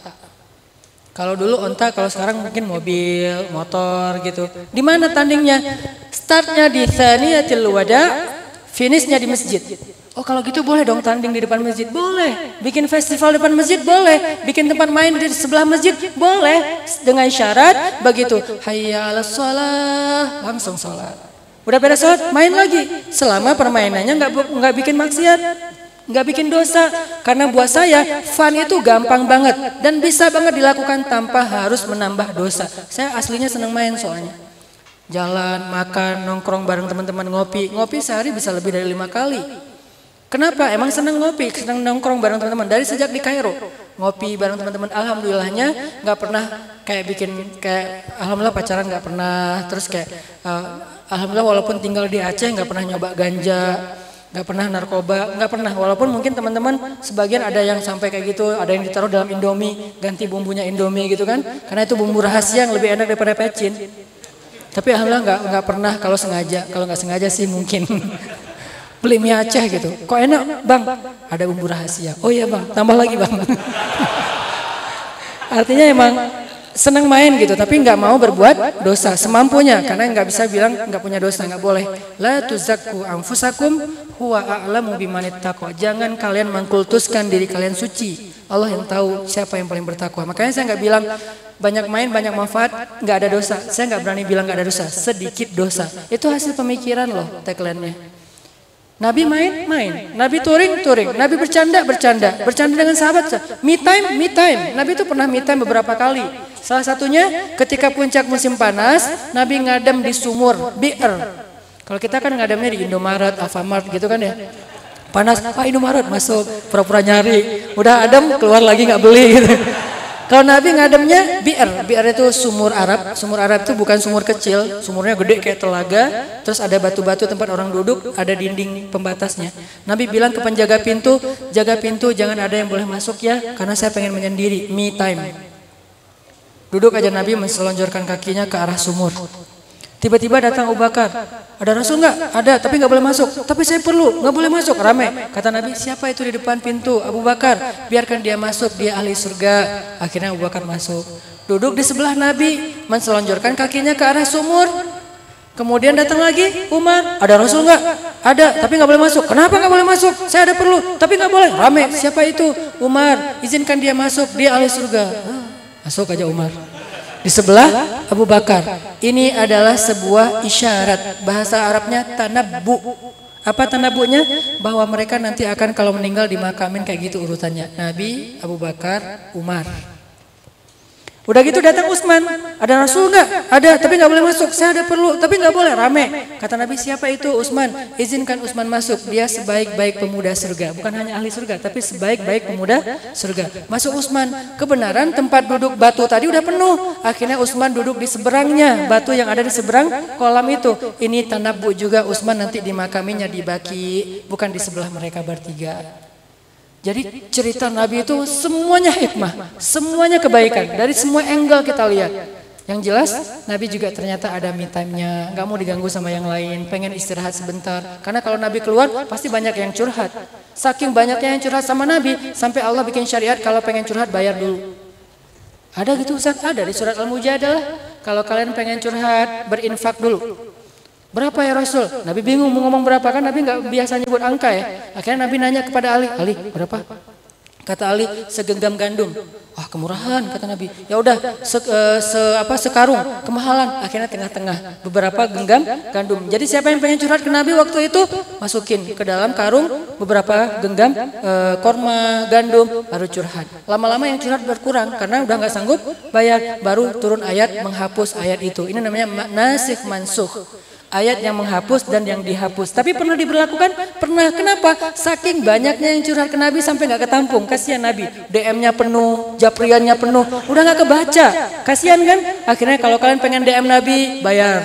Kalau dulu onta, kalau sekarang mungkin mobil, motor gitu. Di mana tandingnya? Startnya di Thaniyatil Wada, Finishnya di masjid. Oh kalau gitu boleh dong tanding di depan masjid? Boleh. Bikin festival depan masjid? Boleh. Bikin tempat main di sebelah masjid? Boleh. Dengan syarat begitu. Hayya sholat. Langsung sholat. Udah beres sholat, main lagi. Selama permainannya nggak nggak bikin maksiat. Nggak bikin dosa. Karena buat saya, fun itu gampang banget. Dan bisa banget dilakukan tanpa harus menambah dosa. Saya aslinya seneng main soalnya. Jalan, makan, nongkrong bareng teman-teman ngopi. Ngopi sehari bisa lebih dari lima kali. Kenapa? Emang seneng ngopi, seneng nongkrong bareng teman-teman. Dari sejak di Kairo. Ngopi bareng teman-teman. Alhamdulillahnya nggak pernah kayak bikin kayak Alhamdulillah pacaran nggak pernah. Terus kayak uh, Alhamdulillah walaupun tinggal di Aceh nggak pernah nyoba ganja nggak pernah narkoba, nggak pernah. Walaupun mungkin teman-teman sebagian ada yang sampai kayak gitu, ada yang ditaruh dalam Indomie, ganti bumbunya Indomie gitu kan, karena itu bumbu rahasia yang lebih enak daripada pecin. Tapi alhamdulillah nggak nggak pernah kalau sengaja, kalau nggak sengaja sih mungkin (laughs) beli mie Aceh gitu. Kok enak bang? Ada bumbu rahasia. Oh iya bang, tambah lagi bang. (laughs) Artinya emang senang main gitu, tapi nggak mau berbuat dosa semampunya, karena nggak bisa bilang nggak punya dosa, nggak boleh. La tuzakku anfusakum huwa a'lamu bimanit Jangan kalian mengkultuskan diri kalian suci. Allah yang tahu siapa yang paling bertakwa. Makanya saya nggak bilang banyak main, banyak manfaat, nggak ada dosa. Saya nggak berani bilang nggak ada dosa, sedikit dosa. Itu hasil pemikiran loh tagline-nya. Nabi main, main. Nabi touring, touring. Nabi bercanda, bercanda. Bercanda dengan sahabat. Me time, me time. Nabi itu pernah me time beberapa kali. Salah satunya ketika puncak musim panas, Nabi ngadem di sumur, bi'r. Kalau kita kan ngademnya di Indomaret, Alfamart gitu kan ya. Panas, Pak Indomaret masuk, pura-pura nyari. Udah adem, keluar lagi nggak beli gitu. Kalau Nabi ngademnya biar, biar itu sumur Arab. Sumur Arab itu bukan sumur kecil, sumurnya gede kayak telaga. Terus ada batu-batu tempat orang duduk, ada dinding pembatasnya. Nabi bilang ke penjaga pintu, jaga pintu, jangan ada yang boleh masuk ya, karena saya pengen menyendiri, me time. Duduk aja Nabi menselonjorkan kakinya ke arah sumur. Tiba-tiba datang Abu Bakar. Ada Rasul nggak? Ada, tapi nggak boleh masuk. Tapi saya perlu, nggak boleh masuk. Rame. Kata Nabi, siapa itu di depan pintu? Abu Bakar. Biarkan dia masuk, dia ahli surga. Akhirnya Abu Bakar masuk. Duduk di sebelah Nabi, menselonjorkan kakinya ke arah sumur. Kemudian datang lagi Umar, ada Rasul nggak? Ada, tapi nggak boleh masuk. Kenapa nggak boleh masuk? Saya ada perlu, tapi nggak boleh. Rame, siapa itu? Umar, izinkan dia masuk, dia ahli surga. Masuk aja Umar di sebelah Abu Bakar. Ini adalah sebuah isyarat bahasa Arabnya tanabbu. Apa tanabunya? Bahwa mereka nanti akan kalau meninggal dimakamin kayak gitu urutannya. Nabi, Abu Bakar, Umar. Udah gitu datang Utsman, ada Rasul nggak? Ada, tapi nggak boleh masuk. Saya ada perlu, tapi nggak boleh. Rame. Kata Nabi siapa itu Utsman? Izinkan Utsman masuk. Dia sebaik-baik pemuda surga, bukan hanya ahli surga, tapi sebaik-baik pemuda surga. Masuk Utsman. Kebenaran tempat duduk batu tadi udah penuh. Akhirnya Utsman duduk di seberangnya, batu yang ada di seberang kolam itu. Ini tanabu juga Utsman nanti dimakaminya di Baki, bukan di sebelah mereka bertiga. Jadi cerita Nabi itu semuanya hikmah, semuanya kebaikan. Dari semua angle kita lihat. Yang jelas Nabi juga ternyata ada me time-nya, nggak mau diganggu sama yang lain, pengen istirahat sebentar. Karena kalau Nabi keluar pasti banyak yang curhat. Saking banyaknya yang curhat sama Nabi, sampai Allah bikin syariat kalau pengen curhat bayar dulu. Ada gitu Ustaz? Ada di surat Al-Mujadalah. Kalau kalian pengen curhat, berinfak dulu. Berapa ya Rasul? Nabi bingung mau ngomong berapa kan Nabi nggak biasa nyebut angka ya. Akhirnya Nabi nanya kepada Ali, Ali berapa? Kata Ali segenggam gandum. Wah kemurahan kata Nabi. Ya udah se, uh, se apa sekarung kemahalan. Akhirnya tengah-tengah beberapa genggam gandum. Jadi siapa yang pengen curhat ke Nabi waktu itu masukin ke dalam karung beberapa genggam uh, korma gandum baru curhat. Lama-lama yang curhat berkurang karena udah nggak sanggup bayar. Baru turun ayat menghapus ayat itu. Ini namanya nasih mansuh ayat yang menghapus dan yang dihapus. Tapi pernah diberlakukan? Pernah. Kenapa? Saking banyaknya yang curhat ke Nabi sampai nggak ketampung. Kasihan Nabi. DM-nya penuh, japriannya penuh. Udah nggak kebaca. Kasihan kan? Akhirnya kalau kalian pengen DM Nabi, bayar.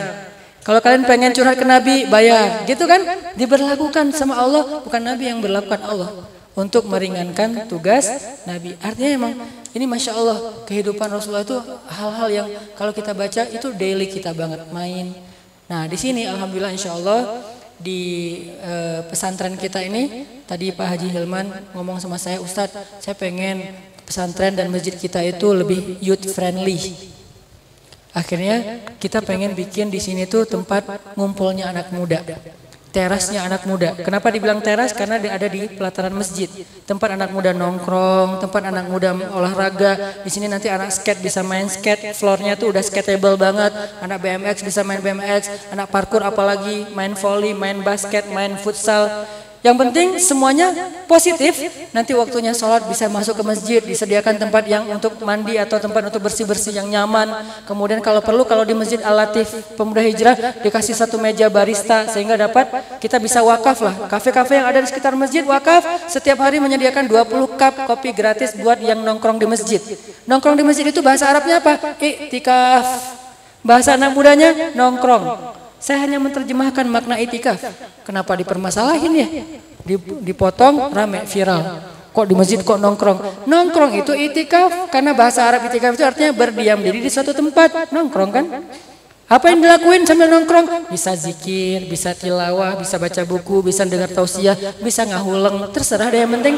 Kalau kalian pengen curhat ke Nabi, bayar. Gitu kan? Diberlakukan sama Allah, bukan Nabi yang berlakukan Allah. Untuk meringankan tugas Nabi. Artinya emang ini Masya Allah kehidupan Rasulullah itu hal-hal yang kalau kita baca itu daily kita banget. Main, Nah di sini Alhamdulillah Insya Allah di uh, pesantren kita ini tadi Pak Haji Hilman ngomong sama saya Ustadz saya pengen pesantren dan masjid kita itu lebih youth friendly. Akhirnya kita pengen bikin di sini tuh tempat ngumpulnya anak muda terasnya anak muda. Kenapa dibilang teras? Karena dia ada di pelataran masjid. Tempat anak muda nongkrong, tempat anak muda olahraga. Di sini nanti anak skate bisa main skate, floornya tuh udah skateable banget. Anak BMX bisa main BMX, anak parkour apalagi main volley, main basket, main futsal. Yang penting semuanya positif. Nanti waktunya sholat bisa masuk ke masjid, disediakan tempat yang untuk mandi atau tempat untuk bersih-bersih yang nyaman. Kemudian kalau perlu kalau di masjid Al-Latif Pemuda Hijrah dikasih satu meja barista sehingga dapat kita bisa wakaf lah. Kafe-kafe yang ada di sekitar masjid wakaf setiap hari menyediakan 20 cup kopi gratis buat yang nongkrong di masjid. Nongkrong di masjid itu bahasa Arabnya apa? Iktikaf. Bahasa anak mudanya nongkrong. Saya hanya menerjemahkan makna itikaf. Kenapa dipermasalahin ya? Dipotong rame viral. Kok di masjid kok nongkrong? Nongkrong itu itikaf karena bahasa Arab itikaf itu artinya berdiam diri di suatu tempat. Nongkrong kan? Apa yang dilakuin sambil nongkrong? Bisa zikir, bisa tilawah, bisa baca buku, bisa dengar tausiah, bisa ngahuleng, terserah deh yang penting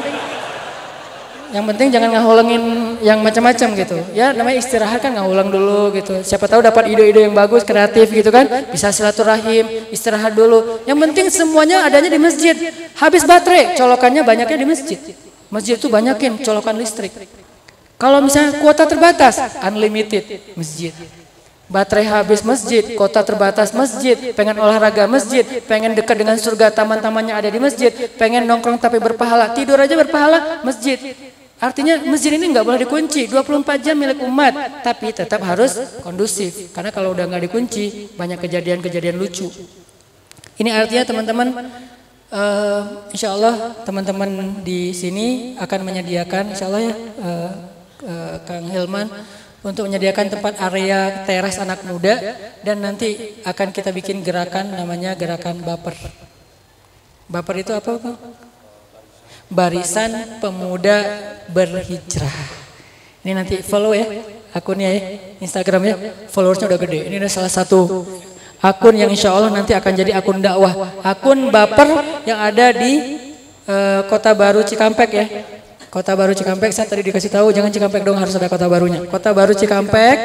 yang penting jangan ngahulengin yang macam-macam gitu. Ya namanya istirahat kan ngahuleng dulu gitu. Siapa tahu dapat ide-ide yang bagus, kreatif gitu kan. Bisa silaturahim, istirahat dulu. Yang penting semuanya adanya di masjid. Habis baterai, colokannya banyaknya di masjid. Masjid itu banyakin colokan listrik. Kalau misalnya kuota terbatas, unlimited masjid. Baterai habis masjid, kota terbatas masjid, pengen olahraga masjid, pengen dekat dengan surga taman-tamannya ada di masjid, pengen nongkrong tapi berpahala, tidur aja berpahala masjid. Artinya masjid ini nggak boleh dikunci, 24 jam milik umat, tapi tetap harus kondusif. Karena kalau udah nggak dikunci, banyak kejadian-kejadian lucu. Ini artinya teman-teman, uh, insya Allah teman-teman di sini akan menyediakan, insya Allah ya, uh, uh, Kang Hilman untuk menyediakan tempat area teras anak muda dan nanti akan kita bikin gerakan namanya gerakan baper. Baper itu apa Bang? Barisan Pemuda Berhijrah. Ini nanti follow ya akunnya ya, Instagramnya, followersnya udah gede. Ini adalah salah satu akun yang insya Allah nanti akan jadi akun dakwah. Akun baper yang ada di uh, Kota Baru Cikampek ya. Kota Baru Cikampek, saya tadi dikasih tahu jangan Cikampek dong harus ada kota barunya. Kota Baru Cikampek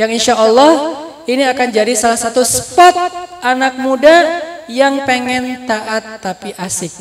yang insya Allah ini akan jadi salah satu spot anak muda yang pengen taat tapi asik.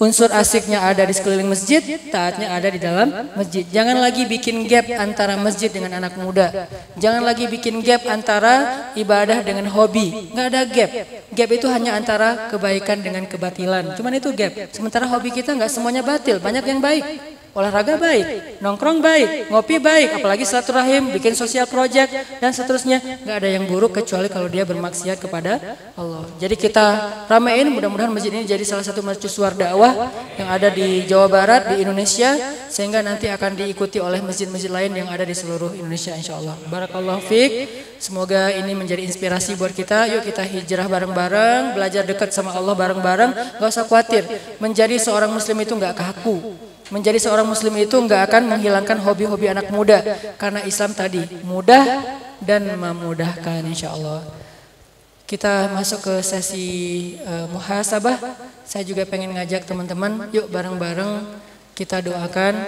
Unsur asiknya ada di sekeliling masjid, taatnya ada di dalam masjid. Jangan lagi bikin gap antara masjid dengan anak muda. Jangan lagi bikin gap antara ibadah dengan hobi. Nggak ada gap. Gap itu hanya antara kebaikan dengan kebatilan. Cuman itu gap. Sementara hobi kita nggak semuanya batil, banyak yang baik. Olahraga baik, nongkrong baik, ngopi baik, apalagi silaturahim, bikin sosial project dan seterusnya. Nggak ada yang buruk kecuali kalau dia bermaksiat kepada Allah. Jadi kita ramein mudah-mudahan masjid ini jadi salah satu mercusuar dakwah yang ada di Jawa Barat, di Indonesia sehingga nanti akan diikuti oleh masjid-masjid lain yang ada di seluruh Indonesia insya Allah. Barakallahu fiq. Semoga ini menjadi inspirasi buat kita. Yuk kita hijrah bareng-bareng, belajar dekat sama Allah bareng-bareng. Gak usah khawatir. Menjadi seorang muslim itu nggak kaku. Menjadi seorang muslim itu nggak akan menghilangkan hobi-hobi anak muda karena Islam tadi mudah dan memudahkan insya Allah. Kita masuk ke sesi uh, muhasabah. Saya juga pengen ngajak teman-teman, yuk bareng-bareng kita doakan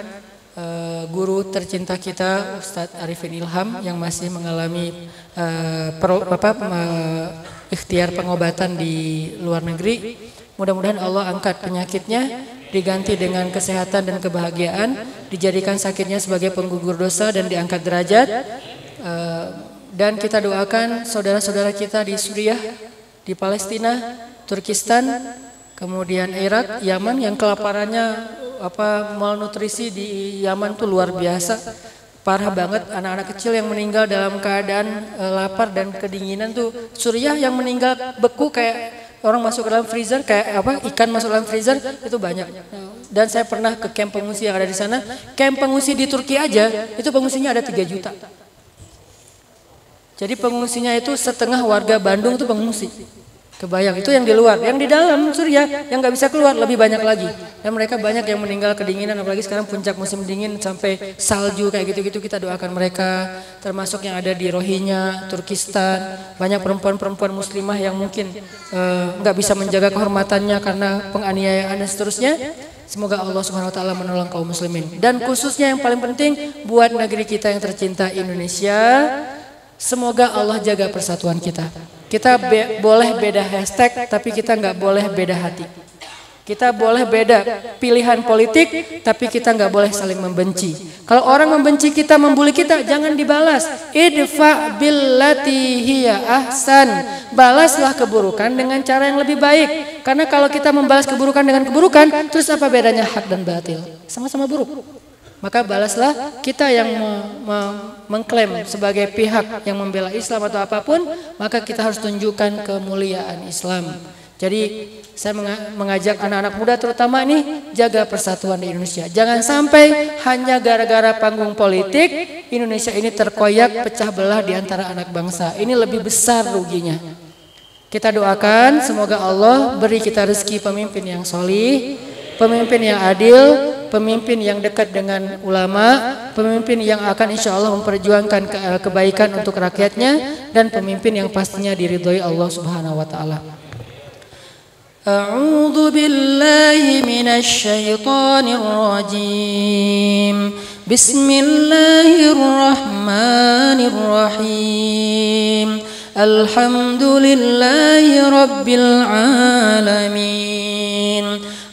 uh, guru tercinta kita Ustadz Arifin Ilham yang masih mengalami uh, pro, apa, uh, ikhtiar pengobatan di luar negeri. Mudah-mudahan Allah angkat penyakitnya diganti dengan kesehatan dan kebahagiaan, dijadikan sakitnya sebagai penggugur dosa dan diangkat derajat. Eh, dan kita doakan saudara-saudara kita di Suriah, di Palestina, Turkistan, kemudian Irak, Yaman yang kelaparannya apa malnutrisi di Yaman tuh luar biasa. Parah banget anak-anak kecil yang meninggal dalam keadaan uh, lapar dan kedinginan tuh. Suriah yang meninggal beku kayak orang masuk ke dalam freezer kayak apa ikan masuk dalam freezer itu banyak. Dan saya pernah ke camp pengungsi yang ada di sana. Camp pengungsi di Turki aja itu pengungsinya ada 3 juta. Jadi pengungsinya itu setengah warga Bandung itu pengungsi Kebayang itu yang di luar, yang di dalam surya yang nggak bisa keluar lebih banyak lagi. Dan mereka banyak yang meninggal kedinginan, apalagi sekarang puncak musim dingin sampai salju kayak gitu-gitu kita doakan mereka. Termasuk yang ada di Rohingya, Turkistan, banyak perempuan-perempuan muslimah yang mungkin eh, nggak uh, bisa menjaga kehormatannya karena penganiayaan dan seterusnya. Semoga Allah Subhanahu wa taala menolong kaum muslimin. Dan khususnya yang paling penting buat negeri kita yang tercinta Indonesia, semoga Allah jaga persatuan kita. Kita be boleh beda hashtag, tapi kita nggak boleh beda hati. Kita boleh beda pilihan politik, tapi kita nggak boleh saling membenci. Kalau orang membenci kita, membuli kita, jangan dibalas. Idfa billati hiya ahsan. Balaslah keburukan dengan cara yang lebih baik. Karena kalau kita membalas keburukan dengan keburukan, terus apa bedanya hak dan batil? Sama-sama buruk. Maka balaslah kita yang me me mengklaim sebagai pihak yang membela Islam atau apa pun, maka kita harus tunjukkan kemuliaan Islam. Jadi saya mengajak anak-anak muda terutama ini jaga persatuan di Indonesia. Jangan sampai hanya gara-gara panggung politik Indonesia ini terkoyak pecah belah di antara anak bangsa. Ini lebih besar ruginya. Kita doakan semoga Allah beri kita rezeki pemimpin yang solih, pemimpin yang adil, pemimpin yang dekat dengan ulama, pemimpin yang akan insya Allah memperjuangkan ke kebaikan untuk rakyatnya, dan pemimpin yang pastinya diridhoi Allah Subhanahu Wa Taala. أعوذ بالله من الشيطان الرجيم بسم الله الرحمن الرحيم الحمد لله رب العالمين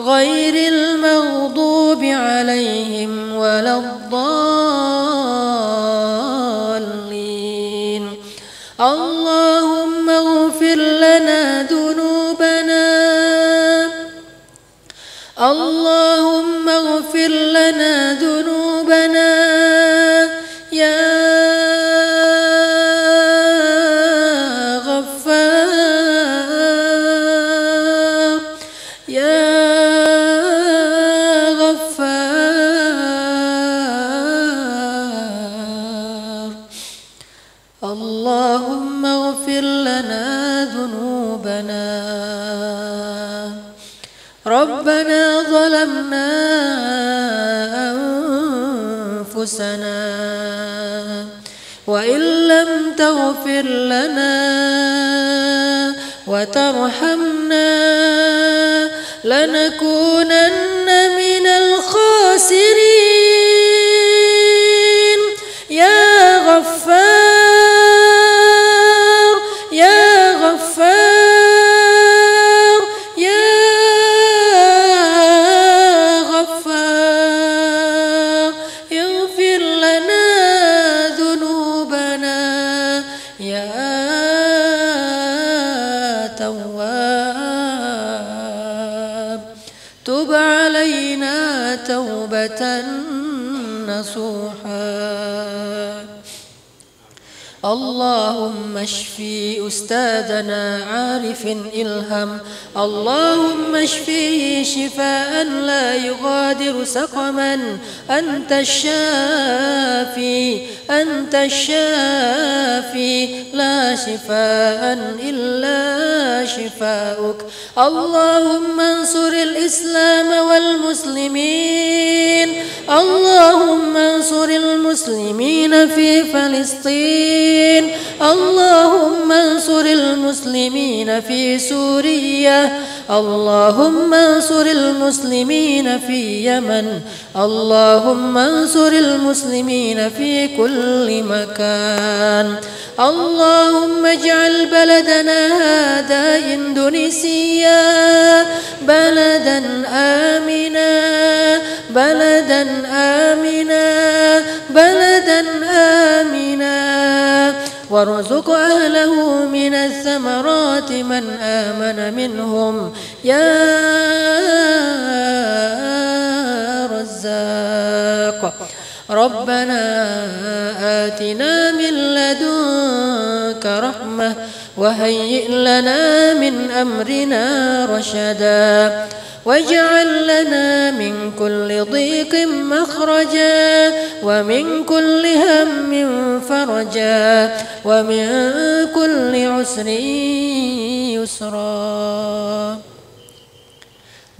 غير المغضوب عليهم ولا الضالين. اللهم اغفر لنا ذنوبنا. اللهم اغفر لنا ذنوبنا. اللهم اغفر لنا ذنوبنا. ربنا ظلمنا أنفسنا وإن لم تغفر لنا وترحمنا لنكونن من الخاسرين. اللهم اشفي أستاذنا عارف إلهم. اللهم اشفيه شفاء لا يغادر سقما. أنت الشافي أنت الشافي. لا شفاء إلا شفاؤك. اللهم انصر الإسلام والمسلمين. اللهم انصر المسلمين في فلسطين. اللهم انصر المسلمين في سوريا. اللهم انصر المسلمين في يمن. اللهم انصر المسلمين في كل مكان. اللهم اجعل بلدنا هذا إندونيسيا بلدا امنا. بلدا امنا. بلدا امنا. وارزق أهله من الثمرات من آمن منهم. يا رزاق. ربنا آتنا من لدنك رحمة وهيئ لنا من أمرنا رشدا. واجعل لنا من كل ضيق مخرجا ومن كل هم فرجا ومن كل عسر يسرا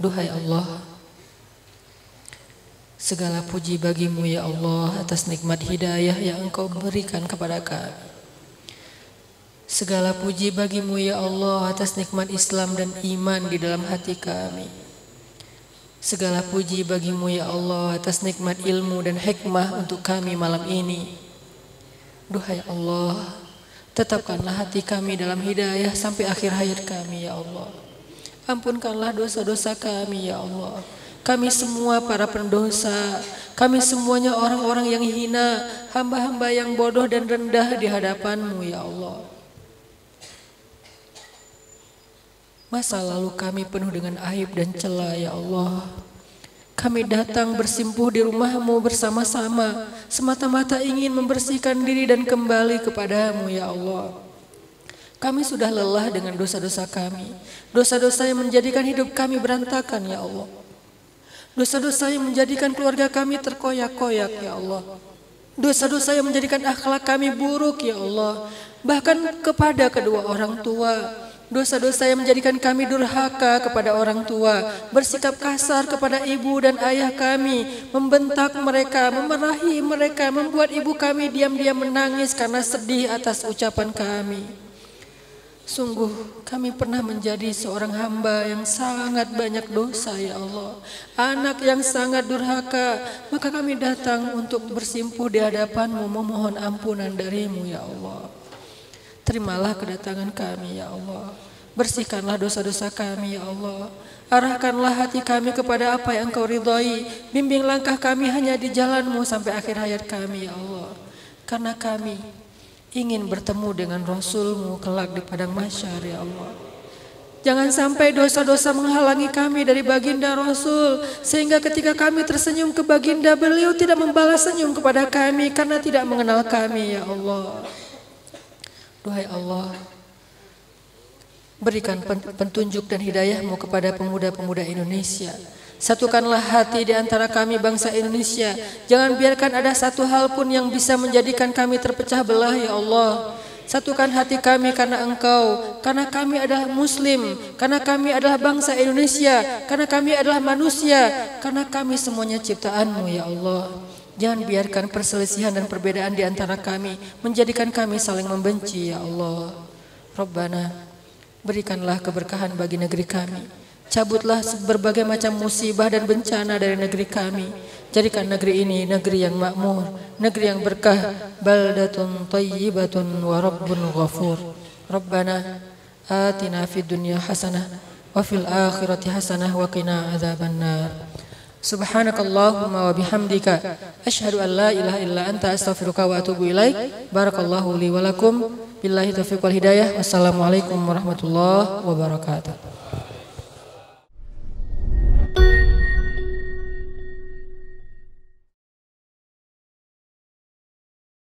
Duhai Allah Segala puji bagimu ya Allah atas nikmat hidayah yang engkau berikan kepada kami Segala puji bagimu ya Allah atas nikmat Islam dan iman di dalam hati kami Segala puji bagimu ya Allah atas nikmat ilmu dan hikmah untuk kami malam ini. Duhai Allah, tetapkanlah hati kami dalam hidayah sampai akhir hayat kami ya Allah. Ampunkanlah dosa-dosa kami ya Allah. Kami semua para pendosa, kami semuanya orang-orang yang hina, hamba-hamba yang bodoh dan rendah di hadapanmu ya Allah. Masa lalu kami penuh dengan aib dan celah ya Allah. Kami datang bersimpuh di rumahmu bersama-sama semata-mata ingin membersihkan diri dan kembali kepadamu ya Allah. Kami sudah lelah dengan dosa-dosa kami. Dosa-dosa yang menjadikan hidup kami berantakan ya Allah. Dosa-dosa yang menjadikan keluarga kami terkoyak-koyak ya Allah. Dosa-dosa yang menjadikan akhlak kami buruk ya Allah. Bahkan kepada kedua orang tua. Dosa-dosa yang menjadikan kami durhaka kepada orang tua, bersikap kasar kepada ibu dan ayah kami, membentak mereka, memarahi mereka, membuat ibu kami diam-diam menangis karena sedih atas ucapan kami. Sungguh kami pernah menjadi seorang hamba yang sangat banyak dosa ya Allah. Anak yang sangat durhaka, maka kami datang untuk bersimpuh di hadapanmu memohon ampunan darimu ya Allah. Terimalah kedatangan kami ya Allah. Bersihkanlah dosa-dosa kami ya Allah. Arahkanlah hati kami kepada apa yang engkau ridhoi. Bimbing langkah kami hanya di jalanmu sampai akhir hayat kami ya Allah. Karena kami ingin bertemu dengan Rasulmu kelak di padang mahsyar ya Allah. Jangan sampai dosa-dosa menghalangi kami dari baginda Rasul. Sehingga ketika kami tersenyum ke baginda beliau tidak membalas senyum kepada kami karena tidak mengenal kami ya Allah. Duhai Allah, berikan petunjuk dan hidayahmu kepada pemuda-pemuda Indonesia. Satukanlah hati di antara kami bangsa Indonesia. Jangan biarkan ada satu hal pun yang bisa menjadikan kami terpecah belah ya Allah. Satukan hati kami karena engkau, karena kami adalah muslim, karena kami adalah bangsa Indonesia, karena kami adalah manusia, karena kami semuanya ciptaanmu ya Allah. Jangan biarkan perselisihan dan perbedaan di antara kami menjadikan kami saling membenci ya Allah. Rabbana, berikanlah keberkahan bagi negeri kami. Cabutlah berbagai macam musibah dan bencana dari negeri kami. Jadikan negeri ini negeri yang makmur, negeri yang berkah, baldatun tayyibatun wa rabbun ghafur. Rabbana atina fid dunya hasanah wa fil akhirati hasanah wa qina adzabannar. Subhanakallahumma wa bihamdika asyhadu an la ilaha illa anta astaghfiruka wa atubu ilaik. Barakallahu li wa lakum. Billahi taufiq wal hidayah. Wassalamualaikum warahmatullahi wabarakatuh.